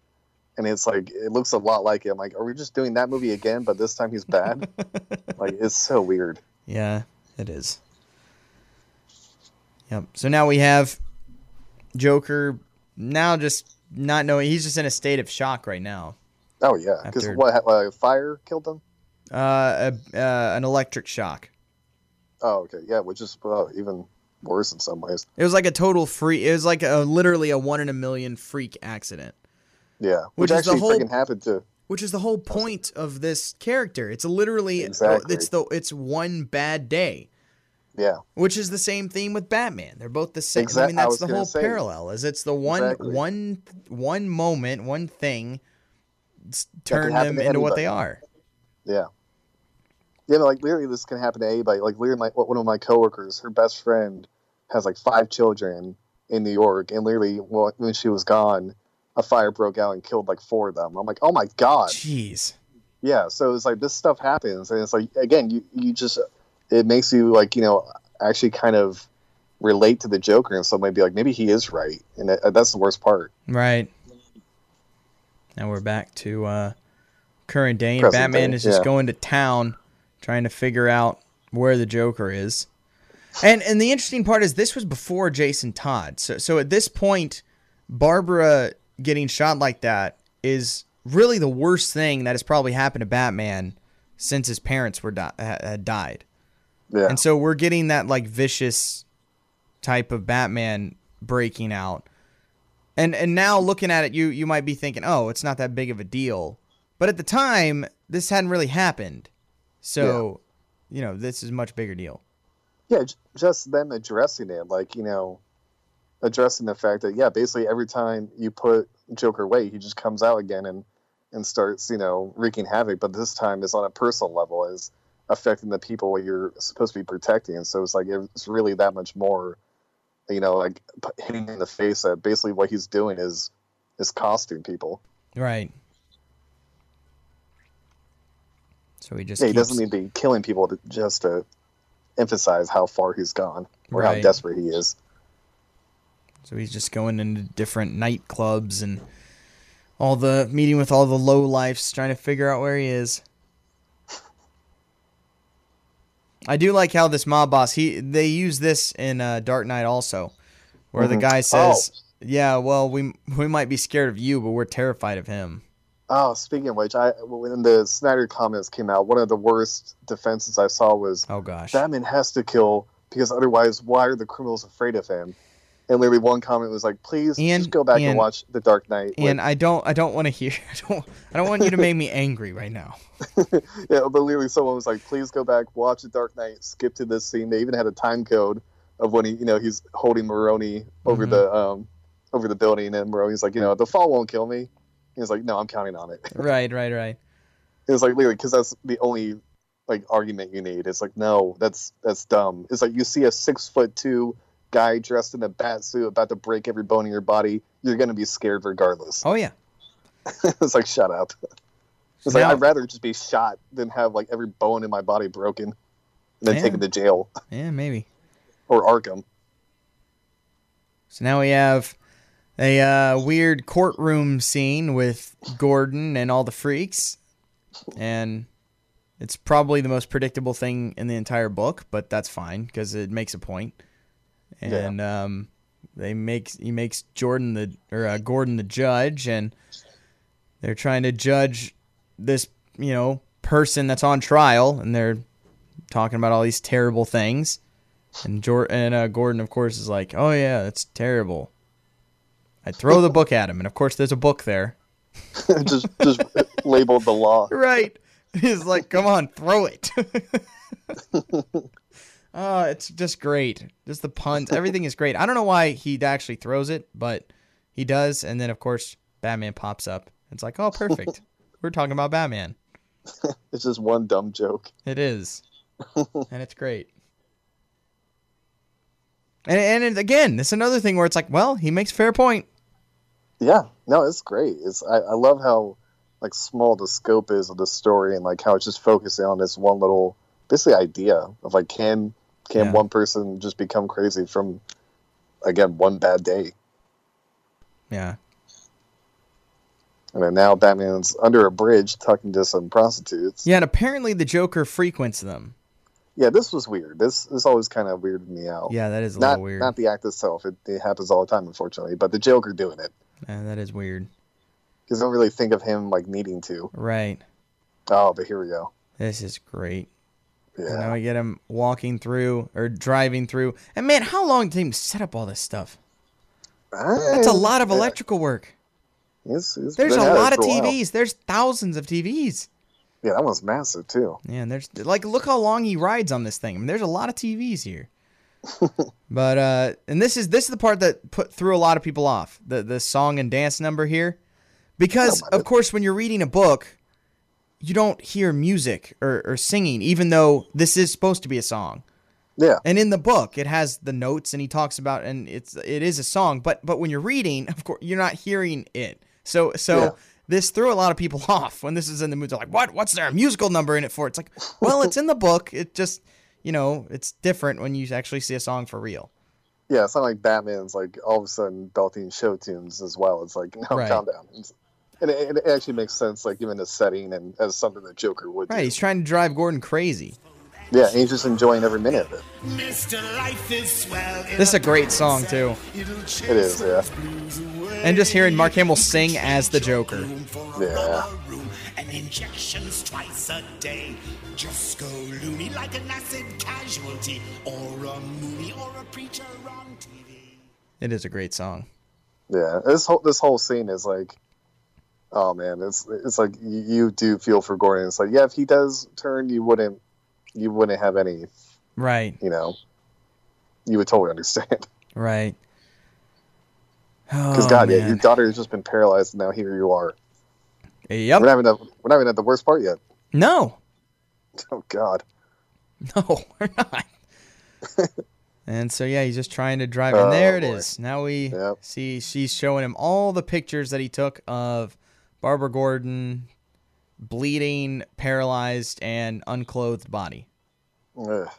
and it's like it looks a lot like it. I'm like, are we just doing that movie again? But this time he's bad. <laughs> like it's so weird. Yeah, it is. Yep. So now we have Joker. Now just not knowing. He's just in a state of shock right now. Oh yeah, because After- what uh, fire killed them? Uh, a, uh, an electric shock. Oh okay, yeah, which is well, even worse in some ways. It was like a total free. It was like a literally a one in a million freak accident. Yeah, Which which, is the actually whole- freaking happened to. which is the whole point of this character. It's literally uh, Exactly. it's the it's one bad day, Yeah, which is the same theme with Batman. They're both the same. I mean, that's was the whole say. parallel. Is it's the one Exactly. one one moment, one thing turn them to into what they are. Yeah. Yeah, no, like literally, this can happen to anybody. Like literally, my one of my coworkers, her best friend, has like five children in New York, and literally, well, when she was gone, a fire broke out and killed like four of them. I'm like, oh my god. Jeez. Yeah. So it's like this stuff happens, and it's like again, you you just it makes you like you know actually kind of relate to the Joker, and so maybe be like maybe he is right, and that, that's the worst part. Right. Now we're back to uh, current day, and Present Batman day, is just yeah. going to town trying to figure out where the Joker is. And and the interesting part is this was before Jason Todd. So so at this point, Barbara getting shot like that is really the worst thing that has probably happened to Batman since his parents were di- had died. Yeah. And so we're getting that like vicious type of Batman breaking out. And and now looking at it you you might be thinking, "Oh, it's not that big of a deal." But at the time, this hadn't really happened. So, you know, this is a much bigger deal. yeah, just them addressing it, like you know, addressing the fact that yeah, basically every time you put Joker way. he just comes out again, and and starts, you know, wreaking havoc. But this time it's on a personal level, is affecting the people you're supposed to be protecting. And so it's like it's really that much more, you know, like hitting in the face that basically what he's doing is is costing people. Right. So he just Yeah, he keeps- doesn't need to be killing people to, just to emphasize how far he's gone or how desperate he is. So he's just going into different nightclubs and all the meeting with all the low lifes, trying to figure out where he is. I do like how this mob boss he they use this in uh, Dark Knight also, where the Mhm. guy says, "Yeah, well we we might be scared of you, but we're terrified of him." Oh, speaking of which, I when the Snyder comments came out, one of the worst defenses I saw was Oh gosh, Batman has to kill because otherwise, why are the criminals afraid of him? And literally, one comment was like, "Please just go back Ian, and watch The Dark Knight." and I don't I don't want to hear <laughs> I don't I don't want you to make me angry right now. <laughs> yeah, but literally, someone was like, "Please go back, watch The Dark Knight, skip to this scene." They even had a time code of when he, you know, he's holding Maroni over Mhm. the um over the building, and Maroni's like, "You know, the fall won't kill me." He's like, "No, I'm counting on it." <laughs> Right, right, right. It was like literally because that's the only like argument you need. It's like no, that's that's dumb. It's like you see a six foot two guy dressed in a bat suit about to break every bone in your body, you're gonna be scared regardless. Oh yeah. <laughs> it's like shut up. It's Now- like I'd rather just be shot than have like every bone in my body broken and then Yeah. taken to jail Yeah, maybe. or Arkham. So now we have a uh, weird courtroom scene with Gordon and all the freaks, and it's probably the most predictable thing in the entire book, but that's fine because it makes a point. Yeah. And um, they make he makes Jordan the or uh, Gordon the judge, and they're trying to judge this you know person that's on trial, and they're talking about all these terrible things. And Jor- and uh, Gordon, of course, is like, "Oh yeah, that's terrible." I throw the book at him, and of course, there's a book there. <laughs> just just labeled the law. <laughs> Right? He's like, "Come on, throw it." <laughs> oh, it's just great. Just the puns, everything is great. I don't know why he actually throws it, but he does. And then, of course, Batman pops up. It's like, "Oh, perfect. <laughs> We're talking about Batman." <laughs> It's just one dumb joke. It is, <laughs> and it's great. And and it, again, it's another thing where it's like, well, he makes a fair point. Yeah, no, it's great. It's I, I love how like small the scope is of the story and like how it's just focusing on this one little basically idea of like can can Yeah. one person just become crazy from again one bad day Yeah, and then now Batman's under a bridge talking to some prostitutes. yeah, and apparently the Joker frequents them. Yeah, this was weird. This this always kind of weirded me out. Yeah, that is a not little weird. not the act itself. It, it happens all the time, unfortunately. But the Joker doing it Yeah, that is weird. because I don't really think of him like needing to. Right. Oh, but here we go. This is great. And Yeah, now we get him walking through or driving through. And man, how long did he set up all this stuff? That's a lot of electrical work. He's- he's There's a lot of for a while. TVs. There's thousands of TVs. Yeah, that one's massive too. Yeah, and there's like look how long he rides on this thing. I mean, there's a lot of TVs here. <laughs> but uh and this is this is the part that put threw a lot of people off. The the song and dance number here. Because of course when you're reading a book, you don't hear music or, or singing, even though this is supposed to be a song. Yeah, And in the book, it has the notes and he talks about and it's it is a song, but but when you're reading, of course, you're not hearing it. So so Yeah. this threw a lot of people <laughs> off when this is in the movie. They're like, "What? What's there a musical number in it for?" It's like, <laughs> well, it's in the book. It just, you know, it's different when you actually see a song for real. yeah. It's not like Batman's like all of a sudden belting show tunes as well. It's like no, Right. calm down. It's- and it, it actually makes sense, like given the setting and as something the Joker would. Right? do. He's trying to drive Gordon crazy. Yeah, he's just enjoying every minute of it. Mr. Life is swell. This is a great song too. It is, yeah. And just hearing Mark Hamill sing as the Joker. Yeah. And injections twice a day. Just go loony like an acid casualty, or a movie, or a preacher on TV. It is a great song. Yeah, this whole this whole scene is like, oh man, it's it's like you, do feel for Gordon. It's like, yeah, if he does turn, you wouldn't you wouldn't have any, Right. you know, you would totally understand. <laughs> Right. Because Oh, God, yeah, your daughter has just been paralyzed, and now here you are. Yep. We're not even at, we're not even at the worst part yet. No. <laughs> Oh God. No, <laughs> we're not. and so yeah, he's just trying to drive, and oh, there Oh, it boy. is. Now we Yep. see she's showing him all the pictures that he took of Barbara Gordon bleeding, paralyzed, and unclothed body. Ugh.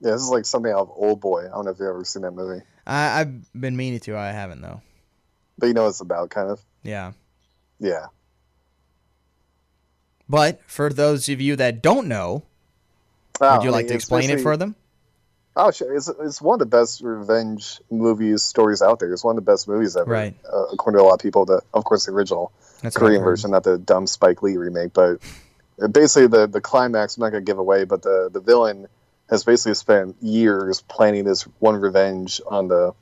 Yeah, this is like something out of Old Boy. I don't know if you've ever seen that movie, I, I've been meaning to, I haven't though. but you know what it's about, kind of. Yeah. Yeah. But for those of you that don't know, Oh, would ah, you I like mean, to explain it for them? Oh, sure. It's, it's one of the best revenge movies stories out there. It's one of the best movies ever, Right. uh, according to a lot of people. The, of course, the original That's Korean version, not the dumb Spike Lee remake. But basically, the the climax. I'm not gonna give away, but the the villain has basically spent years planning this one revenge on the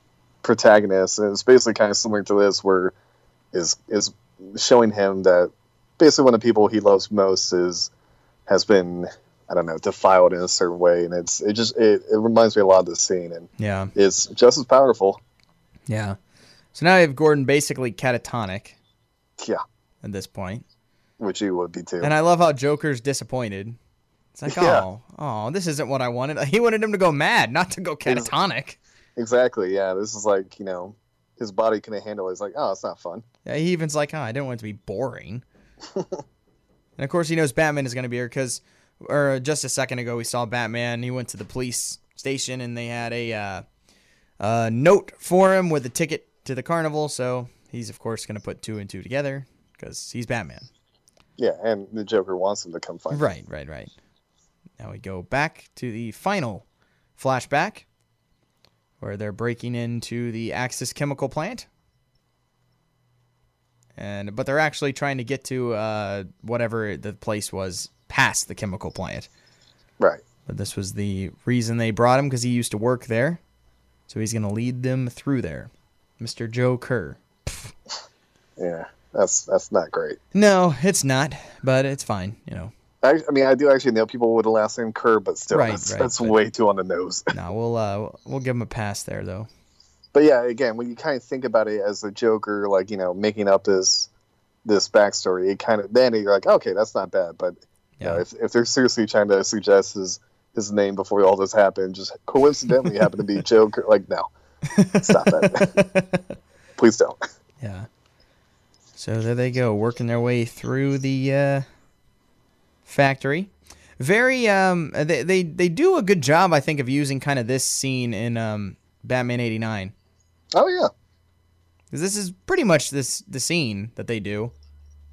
protagonist, and it's basically kind of similar to this, where is is showing him that basically one of the people he loves most is has been I don't know defiled in a certain way, and it's it just it, it reminds me a lot of the scene, and Yeah. it's just as powerful. Yeah. So now you have Gordon basically catatonic Yeah, at this point. which he would be too. And I love how Joker's disappointed. It's like, Yeah. oh, oh, this isn't what I wanted. He wanted him to go mad, not to go catatonic. Exactly. Yeah, this is like you know his body couldn't handle it. It's like oh, it's not fun. Yeah, he even's like, oh, I didn't want it to be boring. <laughs> and of course, he knows Batman is going to be here because, or just a second ago, we saw Batman. He went to the police station and they had a uh, note for him with a ticket to the carnival. So he's of course going to put two and two together because he's Batman. Yeah, and the Joker wants him to come find. him. Right, right, right. Now we go back to the final flashback where they're breaking into the Axis chemical plant. And but they're actually trying to get to uh, whatever the place was past the chemical plant. Right. But this was the reason they brought him because he used to work there. So he's going to lead them through there. Mr. Joe Kerr. Yeah, that's that's not great. No, it's not, but it's fine, you know. I, I mean, I do actually know people with the last name Kerr, but still, Right, that's, right, that's but- way too on the nose. <laughs> No, we'll uh we'll give him a pass there though. but yeah, again, when you kind of think about it as the Joker, like you know, making up this this backstory, it kind of then you're like, okay, that's not bad. But you know, Yeah. if if they're seriously trying to suggest his his name before all this happened, just coincidentally <laughs> happened to be Joker, like no, stop that, <laughs> please don't. Yeah. So there they go, working their way through the uh, factory. Very um they, they they do a good job I think of using kind of this scene in um Batman 89. Oh yeah, this is pretty much this the scene that they do.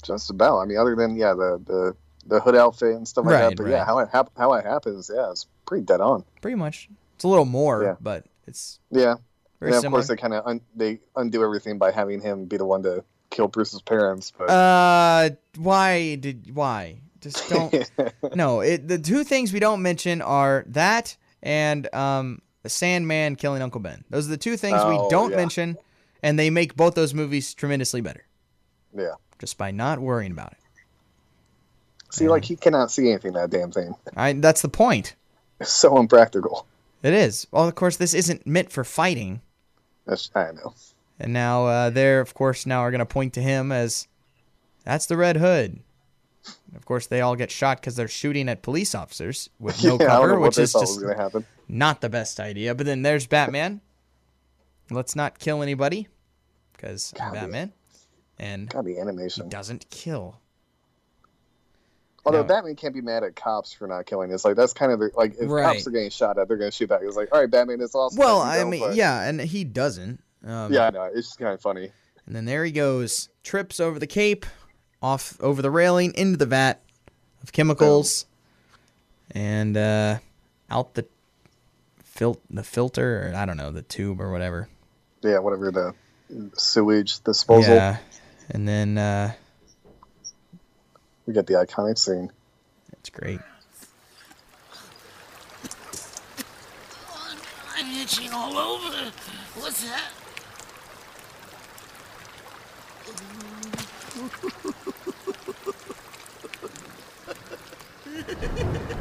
just about. I mean, other than yeah, the the the hood outfit and stuff like Right, that. But right. yeah, how it hap- how it happens, yeah, it's pretty dead on. Pretty much. It's a little more, Yeah. but it's Yeah, very and of similar. course they kind of un- they undo everything by having him be the one to kill Bruce's parents. But uh why did why? Just don't <laughs> No, it the two things we don't mention are that and um the Sandman killing Uncle Ben. Those are the two things we Oh, don't yeah. mention, and they make both those movies tremendously better yeah, just by not worrying about it. See, like he cannot see anything that damn thing. I that's the point. It's so impractical. It is. Well, of course, this isn't meant for fighting, That's, I know. and now uh, they're of course now are going to point to him as that's the Red Hood. Of course, they all get shot because they're shooting at police officers with <laughs> no yeah, cover, which is just not the best idea. But then there's Batman. Let's not kill anybody because Batman, and God, the animation. doesn't kill. Although No. Batman can't be mad at cops for not killing. It's like that's kind of the, like if Right. cops are getting shot at, they're going to shoot back. It's like, all right, Batman, it's awesome. Well, I mean, but- yeah, and he doesn't. Um, yeah, I know. It's just kind of funny. And then there he goes, trips over the cape, off over the railing into the vat of chemicals, and uh, out the fil- the filter, or I don't know, the tube or whatever. Yeah, whatever the sewage disposal. Yeah, and then uh, we get the iconic scene. That's great. I'm itching all over. What's that? <laughs>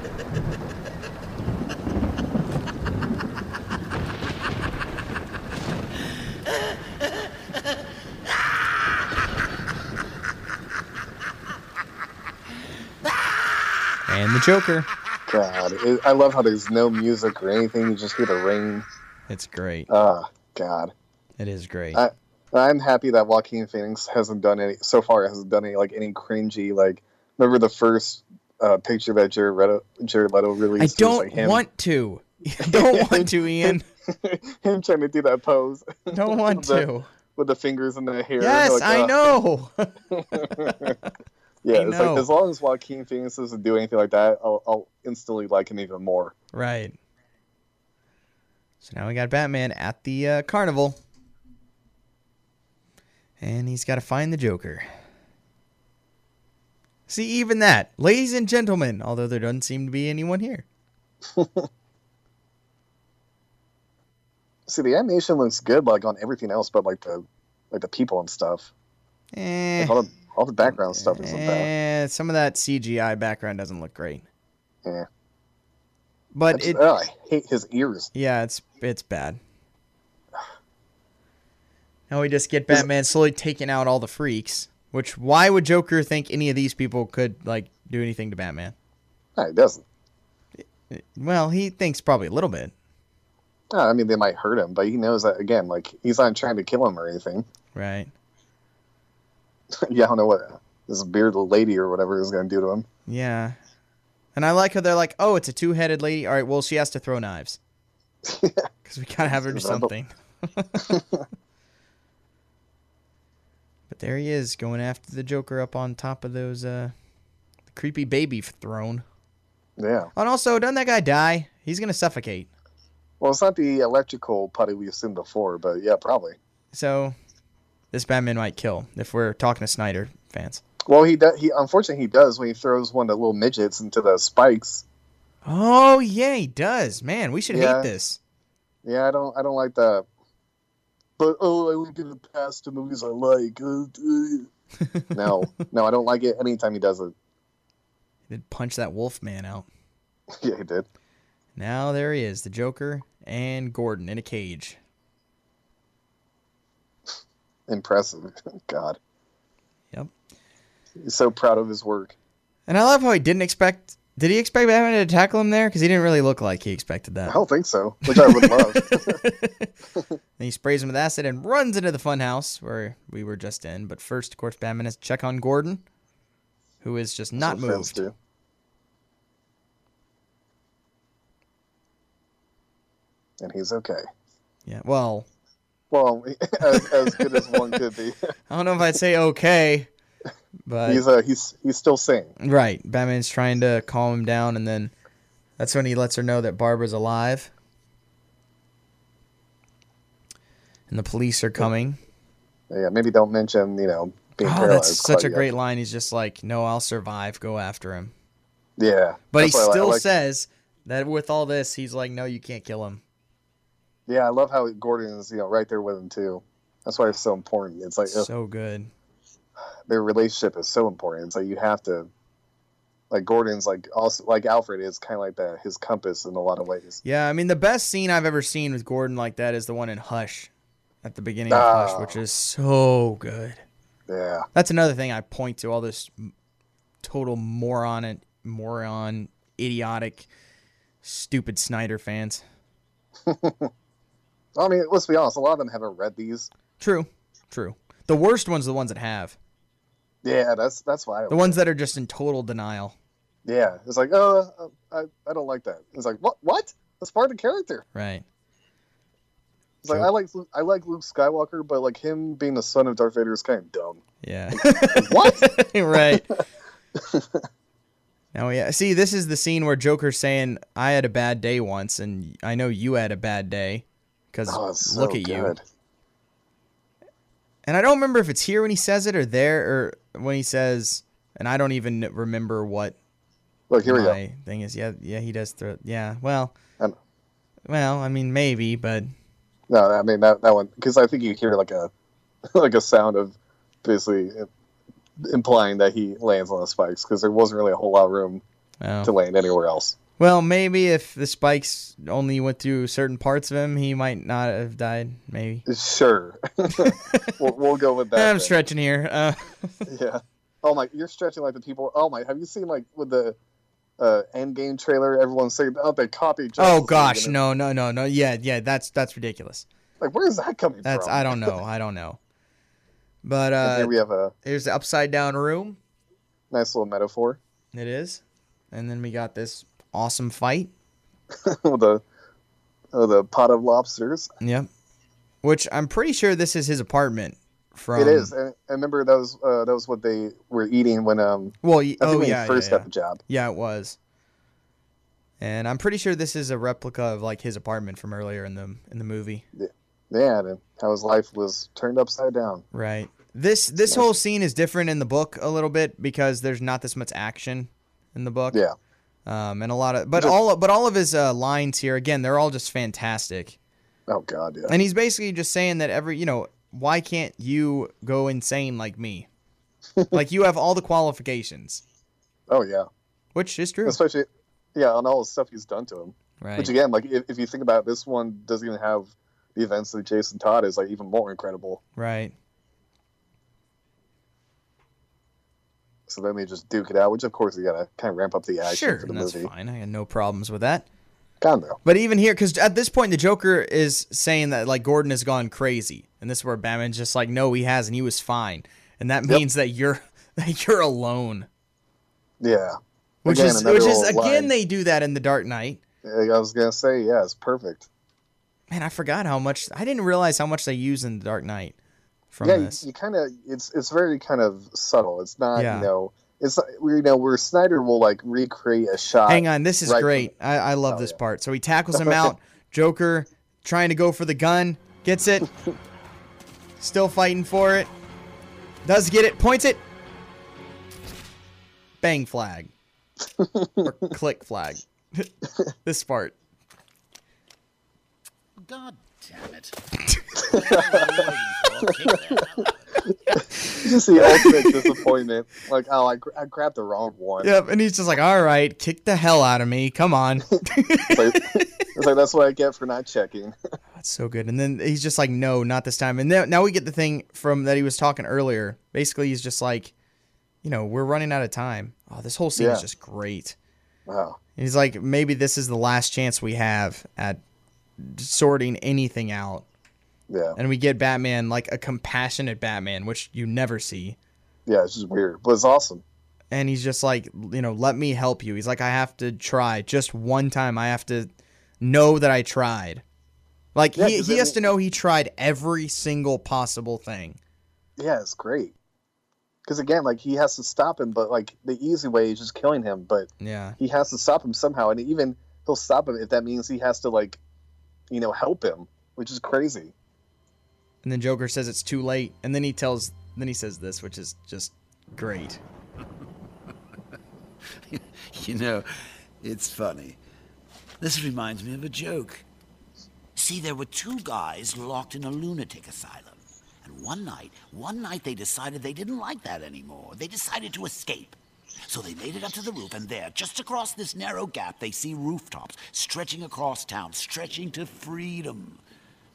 And the Joker. God, it, I love how there's no music or anything. You just hear the rain. It's great. Ah, God. It is great. I- I'm happy that Joaquin Phoenix hasn't done any so far. Hasn't done any like any cringy like. Remember the first uh, picture that Jared Leto, Jared Leto I released? Was, don't like, want to. <laughs> don't want to, Ian. <laughs> him trying to do that pose Don't want <laughs> The- to. with the fingers in the hair. Yes, like, I uh, know. Yeah, it's like as long as Joaquin Phoenix doesn't do anything like that, I'll, I'll instantly like him even more. right. So now we got Batman at the uh, carnival. And he's got to find the Joker. See, even that. Ladies and gentlemen, although there doesn't seem to be anyone here. <laughs> See, the animation looks good, like on everything else, but like the like the people and stuff. Eh. Like, all the background stuff isn't bad. Eh, some of that CGI background doesn't look great. Yeah. But That's- it, oh, I hate his ears. yeah, it's it's bad. <sighs> Now we just get Batman slowly taking out all the freaks. Which why would Joker think any of these people could like do anything to Batman? No, he doesn't. Well, he thinks probably a little bit, No, I mean, they might hurt him, but he knows that again. Like he's not trying to kill him or anything. right? <laughs> yeah, I don't know what this bearded lady or whatever is going to do to him. Yeah. And I like how they're like, "Oh, it's a two-headed lady. All right, well, she has to throw knives <laughs> because we gotta have her do Is that the- something." <laughs> but there he is, going after the Joker up on top of those uh, creepy baby throne. Yeah. And also, doesn't that guy die? He's gonna suffocate. Well, it's not the electrical putty we assumed before, but yeah, probably. So, this Batman might kill if we're talking to Snyder fans. Well, he does. He unfortunately he does when he throws one of the little midgets into the spikes. Oh yeah, he does. Man, we should Yeah. hate this. Yeah, I don't. I don't like that. But oh, I would give it pass to movies I like. Uh, uh. no, <laughs> no, I don't like it. Anytime he does it, He did punch that wolf man out. <laughs> yeah, he did. Now there he is, the Joker and Gordon in a cage. Impressive. <laughs> God, Yep. he's so proud of his work. And I love how he didn't expect. Did he expect Batman to tackle him there? Because he didn't really look like he expected that. I don't think so, which I would love. <laughs> Then he sprays him with acid and runs into the funhouse where we were just in. But first, of course, Batman has to check on Gordon, who is just not That's what fans moved. do. And he's okay. Yeah. Well, Well, <laughs> as, as good as one could be. <laughs> I don't know if I'd say okay, but he's uh, he's he's still sane. right. Batman's trying to calm him down, and then that's when he lets her know that Barbara's alive. And the police are coming. Yeah, maybe don't mention you know being Oh, paralyzed. that's such a yet. great line. He's just like, "No, I'll survive. Go after him." Yeah, But he why I li- I still like- says that with all this, he's like, "No, you can't kill him." Yeah, I love how Gordon is you know right there with him too. That's why it's so important. It's like So good. their relationship is so important. It's like you have to. Like Gordon's like also like Alfred is kind of like that his compass in a lot of ways. Yeah, I mean, the best scene I've ever seen with Gordon like that is the one in Hush, at the beginning of Hush, Oh. which ah. is so good. Yeah, That's another thing I point to all this total moron and moron, idiotic, stupid Snyder fans. <laughs> I mean let's be honest, a lot of them haven't read these. True, true. The worst ones are the ones that have. Yeah, that's that's why. The ones that are just in total denial. Yeah, it's like oh, I I don't like that. It's like what what? That's part of the character. Right. It's like I like Luke- I like Luke Skywalker, but like him being the son of Darth Vader is kind of dumb. Yeah. <laughs> What? right. Now, <laughs> oh, yeah. See, this is the scene where Joker's saying, "I had a bad day once, and I know you had a bad day, because Oh, so look at you." And I don't remember if it's here when he says it or there or when he says, and I don't even remember what Look, here we go. thing is. Yeah, yeah, he does throw. Yeah, well, know. well, I mean, maybe, but No, I mean that that one because I think you hear like a <laughs> like a sound of basically implying that he lands on the spikes because there wasn't really a whole lot of room oh. to land anywhere else. Well, maybe if the spikes only went through certain parts of him, he might not have died. Maybe. Sure, <laughs> we'll, we'll go with that. <laughs> I'm then. stretching here. Uh, <laughs> Yeah. Oh my, you're stretching like the people. Oh my, have you seen like with the uh, Endgame trailer. Everyone's saying, "Oh, they copied." Justice Oh gosh, no, no, no, no. Yeah, yeah, that's that's ridiculous. Like, where's that coming from? That's from? I don't know. I don't know. But uh here we have a here's the upside down room. nice little metaphor It is. And then we got this awesome fight. <laughs> with the oh, the pot of lobsters. Yep. Which I'm pretty sure this is his apartment from it is. And I remember that was uh, that was what they were eating when um Well, y- oh yeah, he first yeah, got the job. yeah. yeah, it was. And I'm pretty sure this is a replica of like his apartment from earlier in the in the movie. Yeah, and how his life was turned upside down. Right. This this whole scene is different in the book a little bit because there's not this much action in the book. Yeah, Um, and a lot of but Just- all but all of his uh, lines here again they're all just fantastic. oh god, yeah. And he's basically just saying that every you know why can't you go insane like me? <laughs> like you have all the qualifications, Oh yeah, which is true. especially yeah on all the stuff he's done to him. Right. Which again, like if, if you think about it, this one doesn't even have the events that Jason Todd is like even more incredible. Right. So then they just duke it out, which of course you gotta kind of ramp up the action Sure, for the that's movie. fine. I had no problems with that. Kind of. But even here, because at this point, the Joker is saying that like Gordon has gone crazy, and this is where Batman's just like, no, he hasn't. He was fine, and that Yep. means that you're <laughs> that you're alone. Yeah. Which Again, is which is again line. they do that in the Dark Knight. I was gonna say, yeah, it's perfect. Man, I forgot how much I didn't realize how much they use in the Dark Knight from yeah, you, this. you kind of it's it's very kind of subtle. It's not Yeah. you know it's we you know where Snyder will like recreate a shot. Hang on, this is right from- great. I, I love Oh, this yeah. part. So he tackles him <laughs> out. Joker trying to go for the gun, gets it. <laughs> Still fighting for it. Does get it, points it. Bang flag. <laughs> or click flag. this part. God damn it. What am I waiting for? Kick that out. <laughs> just the ultimate disappointment. Like, oh, I, gra- I grabbed the wrong one. Yep, and he's just like, all right, kick the hell out of me. Come on. <laughs> It's like, it's like that's what I get for not checking. <laughs> That's so good. And then he's just like, no, not this time. And now, now we get the thing from that he was talking earlier. Basically, he's just like, you know, we're running out of time. Oh, this whole scene is just great. Wow. And he's like, maybe this is the last chance we have at sorting anything out. Yeah. And we get Batman, like a compassionate Batman, which you never see. Yeah, it's just weird, but it's awesome. And he's just like, you know, let me help you. He's like, I have to try just one time. I have to know that I tried. Like Yeah, he, he has to know he tried every single possible thing. Yeah, it's great. Because again, like he has to stop him, but like the easy way is just killing him. But Yeah. he has to stop him somehow, and even he'll stop him if that means he has to like, you know, help him, which is crazy. And then Joker says it's too late. And then he tells, then he says this, which is just great. <laughs> You know, it's funny. This reminds me of a joke. See, there were two guys locked in a lunatic asylum. And one night, one night they decided they didn't like that anymore. They decided to escape. So they made it up to the roof, and there, just across this narrow gap, they see rooftops stretching across town, stretching to freedom.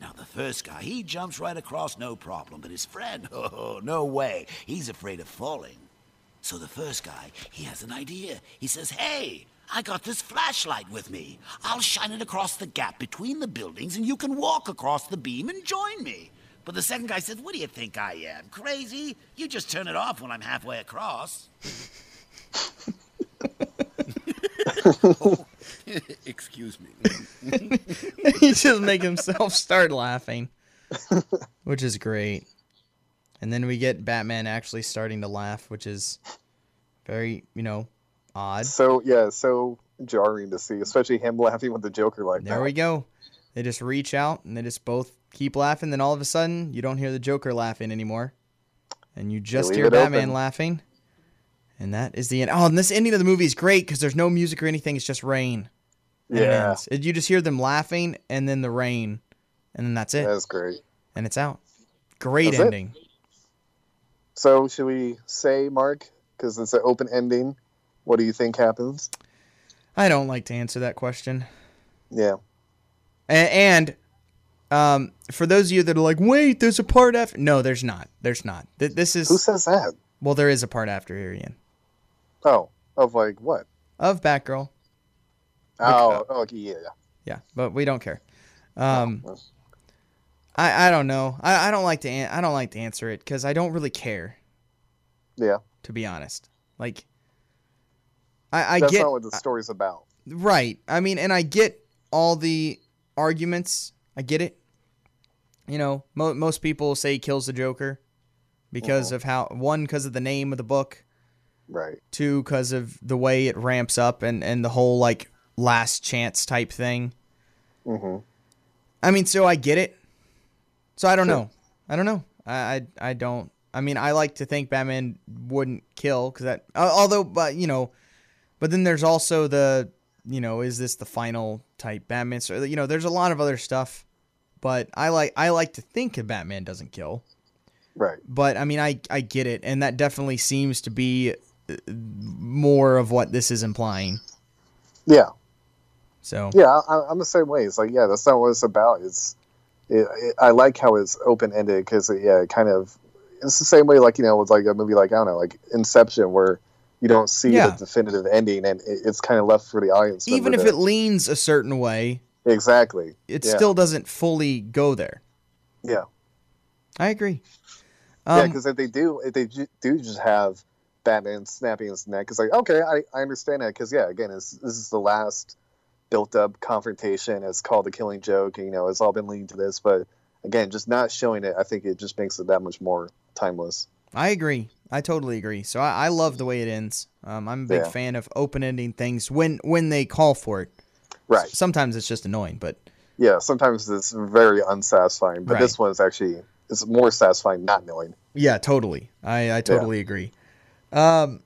Now, the first guy, he jumps right across, no problem. But his friend, <laughs> oh, no way. He's afraid of falling. So the first guy, he has an idea. He says, Hey, I got this flashlight with me. I'll shine it across the gap between the buildings and you can walk across the beam and join me. But the second guy says, What do you think I am? Crazy? You just turn it off when I'm halfway across. <laughs> <laughs> Excuse me. <laughs> he just make himself start laughing, which is great. And then we get Batman actually starting to laugh, which is very, you know, odd. So yeah, so jarring to see, especially him laughing with the Joker like There that. There we go. They just reach out and they just both keep laughing. Then all of a sudden, you don't hear the Joker laughing anymore, and you just leave hear Batman open. laughing. And that is the end. Oh, and this ending of the movie is great because there's no music or anything. It's just rain. And it Yeah. It- You just hear them laughing and then the rain, and then that's it, that's great. and it's out. Great That's it. ending. So should we say, Mark, because it's an open ending? What do you think happens? I don't like to answer that question. Yeah, A- And um, for those of you that are like, wait, there's a part after. No, there's not. There's not. Th- This who is says that? well, there is a part after here, Ian. Oh, of like what? of Batgirl. Oh, oh, okay, yeah, yeah. Yeah, but we don't care. Um, Well, I, I don't know. I, I don't like to an- I don't like to answer it because I don't really care yeah, to be honest. Like, I, I that's get not what the story's about. right. I mean, and I get all the arguments. I get it. You know, mo- most people say he kills the Joker because Uh-huh. of how one because of the name of the book, Right. two because of the way it ramps up and and the whole like last chance type thing. hmm I mean, so I get it. So I don't Sure. know. I don't know. I, I I don't. I mean, I like to think Batman wouldn't kill because that. Although, but you know, but then there's also the you know, is this the final type Batman? So you know, there's a lot of other stuff. But I like I like to think that Batman doesn't kill. Right. But I mean, I I get it, and that definitely seems to be more of what this is implying. Yeah. So Yeah, I, I'm the same way. It's like, yeah, that's not what it's about. It's, it, it, I like how it's open ended because, yeah, it kind of, it's the same way, like you know, with like a movie like I don't know, like Inception, where you don't see Yeah. the definitive ending, and it, it's kind of left for the audience. even if to- it leans a certain way, exactly, it Yeah. still doesn't fully go there. yeah, I agree. yeah, Um, because if they do, if they ju- do just have Batman snapping his neck, it's like okay, I, I understand that because yeah, again, it's, this is the last built up confrontation. It's called the Killing Joke. and, You know, it's all been leading to this, but again, just not showing it, I think it just makes it that much more timeless. I agree. I totally agree. So I, I love the way it ends. Um, I'm a big Yeah. fan of open ending things when when they call for it. Right. Sometimes it's just annoying, but Yeah. Sometimes it's very unsatisfying, but Right. this one is actually it's more satisfying not knowing. yeah, totally. I, I totally agree. Um,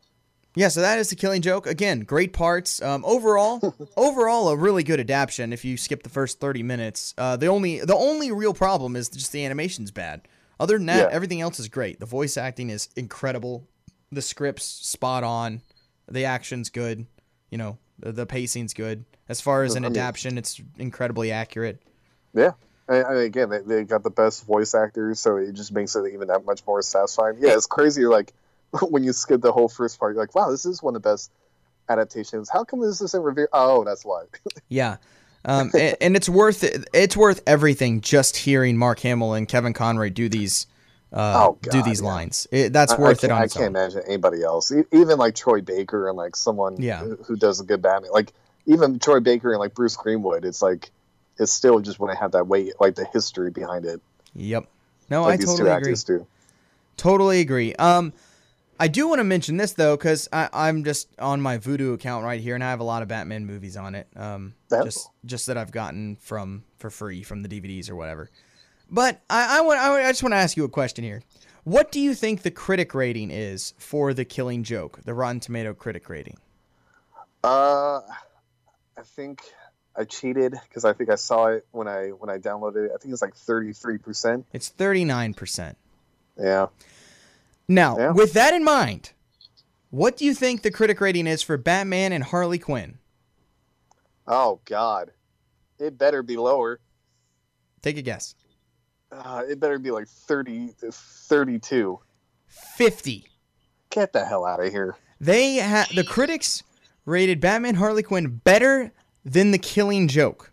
yeah, so that is the Killing Joke. Again, great parts. Um, overall, <laughs> overall, a really good adaptation. If you skip the first thirty minutes, uh, the only the only real problem is just the animation's bad. Other than that, Yeah. everything else is great. The voice acting is incredible. The script's spot on. The action's good. You know, the, the pacing's good. As far as an I mean- adaptation, it's incredibly accurate. Yeah. I, I mean, again, they, they got the best voice actors, so it just makes it even that much more satisfying. Yeah, it's crazy. Like <laughs> when you skip the whole first part, you're like, wow, this is one of the best adaptations. How come this isn't revealed? Oh, that's why. <laughs> Yeah. Um, and, and it's worth it. It's worth everything just hearing Mark Hamill and Kevin Conroy do these uh, Oh, do these yeah. lines. It, that's I- worth I it on I can't own. imagine anybody else, E- even like Troy Baker and like someone Yeah. who, who does a good Batman. Like even Troy Baker and like Bruce Greenwood, it's like it's still just wouldn't have that weight, like the history behind it. Yep. No, Like I totally agree. Totally agree. Um, I do want to mention this though, because I'm just on my Vudu account right here, and I have a lot of Batman movies on it. Um, just just that I've gotten from for free from the DVDs or whatever. But I I, want, I just want to ask you a question here. What do you think the critic rating is for The Killing Joke, the Rotten Tomato critic rating? Uh, I think I cheated because I think I saw it when I when I downloaded it. I think it's like thirty three percent. It's 39%. Yeah. Now, Yeah. with that in mind, what do you think the critic rating is for Batman and Harley Quinn? Oh God, it better be lower. Take a guess. Uh, it better be like 30, 32. 50. Get the hell out of here. They ha- the critics rated Batman Harley Quinn better than The Killing Joke.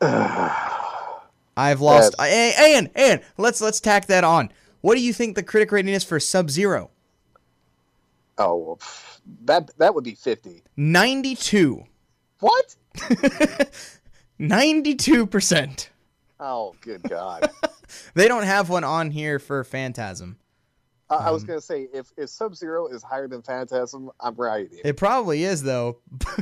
<sighs> I've lost. That's- and and let's let's tack that on. What do you think the critic rating is for Sub Zero? Oh, well, that that would be fifty. 92. What? <laughs> 92%. Oh, good God. <laughs> They don't have one on here for Phantasm. I, I was Um, gonna say if if Sub Zero is higher than Phantasm, I'm right. It probably is though.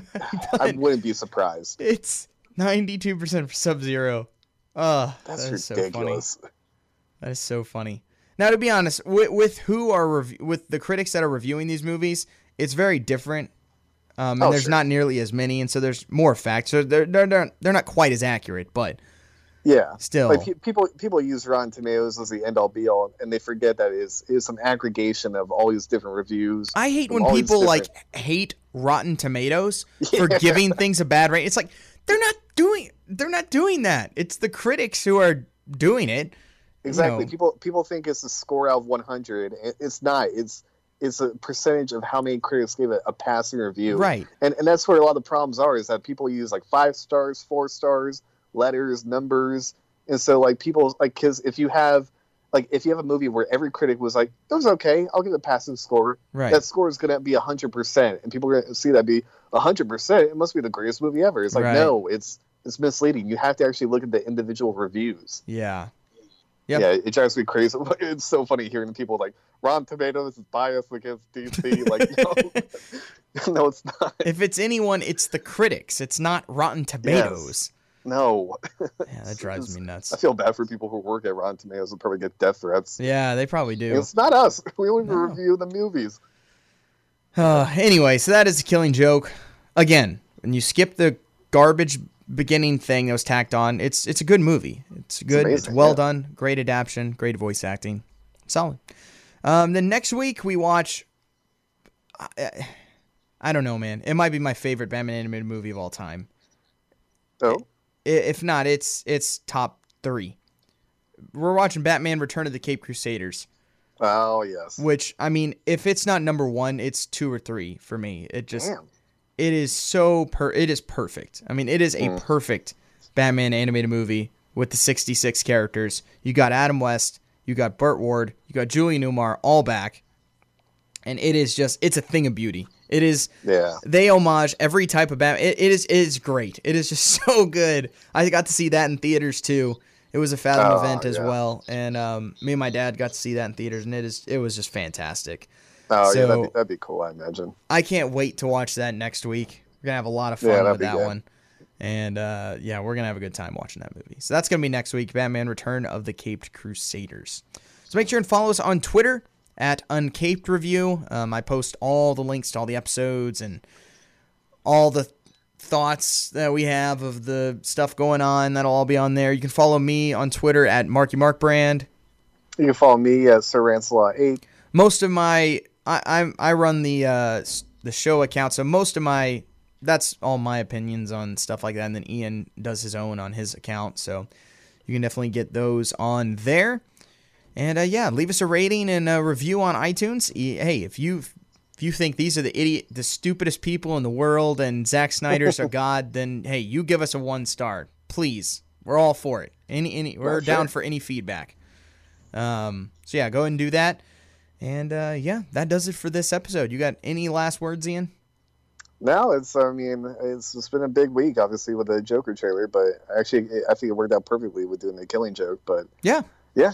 <laughs> I wouldn't be surprised. it's 92% for Sub Zero. Uh, That's that is so funny. ridiculous. That is so funny. Now, to be honest, with, with who are rev- with the critics that are reviewing these movies, it's very different. Um, and Oh, there's sure. not nearly as many, and so there's more facts. So they're they're they're, they're not quite as accurate, but Yeah. still, Like pe- people, people use Rotten Tomatoes as the end all be all, and they forget that is is some aggregation of all these different reviews. I hate when people like hate Rotten Tomatoes <laughs> for Yeah. giving things a bad rate. It's like they're not doing they're not doing that. It's the critics who are doing it. Exactly. know. People people think it's a score out of 100. It's not. It's it's a percentage of how many critics gave it a passing review. Right. And and that's where a lot of the problems are is that people use like five stars, four stars, letters, numbers, and so like people like because if you have like if you have a movie where every critic was like it was okay, I'll give it a passing score. Right. That score is going to be hundred percent, and people are going to see that be hundred percent. It must be the greatest movie ever. It's like Right. no, it's it's misleading. You have to actually look at the individual reviews. Yeah. Yep. Yeah, it drives me crazy. <laughs> It's so funny hearing people like Rotten Tomatoes is biased against DC. Like, <laughs> no, <laughs> no, it's not. If it's anyone, it's the critics. It's not Rotten Tomatoes. No, Yeah, that drives me nuts. I feel bad for people who work at Rotten Tomatoes and probably get death threats. Yeah, they probably do. It's not us. We only No. review the movies. Uh, anyway, so that is a killing joke. Again, when you skip the garbage beginning thing that was tacked on, it's it's a good movie. It's good. It's, amazing, well yeah. done. Great adaptation. Great voice acting. Solid. Um, then next week we watch. I, I don't know, man. It might be my favorite Batman animated movie of all time. Oh, If not, it's it's top three. We're watching Batman: Return of the Cape Crusaders. oh yes. Which I mean, if it's not number one, it's two or three for me. It just Damn. It is so per it is perfect. I mean, it is a Mm. perfect Batman animated movie with the 66 characters. You got Adam West, you got Burt Ward, you got Julie Newmar all back. And it is just it's a thing of beauty. It is Yeah. they homage every type of Batman. It, it is it is great. It is just <laughs> so good. I got to see that in theaters too. It was a Fathom Oh, event as yeah. well, and um, me and my dad got to see that in theaters, and it is it was just fantastic. Oh yeah, that'd So- be, that'd be cool. I imagine. I can't wait to watch that next week. We're gonna have a lot of fun that'd with that good. one, and uh, yeah, we're gonna have a good time watching that movie. So that's gonna be next week. Batman: Return of the Caped Crusaders. So make sure and follow us on Twitter at Uncaped Review. Um, I post all the links to all the episodes and all the thoughts that we have of the stuff going on. That'll all be on there. You can follow me on Twitter at Marky Mark Brand. You can follow me at Sir Rantsalot Eight. most of my I I, I run the uh, the show account, so most of my that's all my opinions on stuff like that. And then Ian does his own on his account, so you can definitely get those on there. And uh, yeah, leave us a rating and a review on iTunes. Hey, if you if you think these are the idiot, the stupidest people in the world, and Zack Snyder's a <laughs> god, then hey, you give us a one star, please. We're all for it. Any any we're Yeah, down for any feedback. Um, so yeah, go ahead and do that. And uh, yeah, that does it for this episode. You got any last words, Ian? No, it's. I mean, it's, it's been a big week, obviously, with the Joker trailer. But actually, I think it worked out perfectly with doing the Killing Joke. But Yeah, yeah,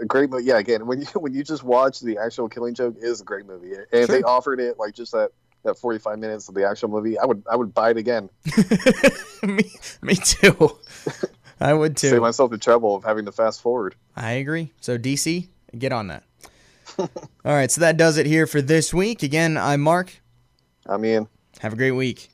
a, great movie. Yeah, again, when you <laughs> when you just watch the actual Killing Joke, it is a great movie. And if they offered it like just that that forty five minutes of the actual movie, I would I would buy it again. <laughs> me, me too. <laughs> I would too. Save myself the trouble of having to fast forward. I agree. So DC, get on that. <laughs> All right, so that does it here for this week. Again, I'm Mark. I mean. Have a great week.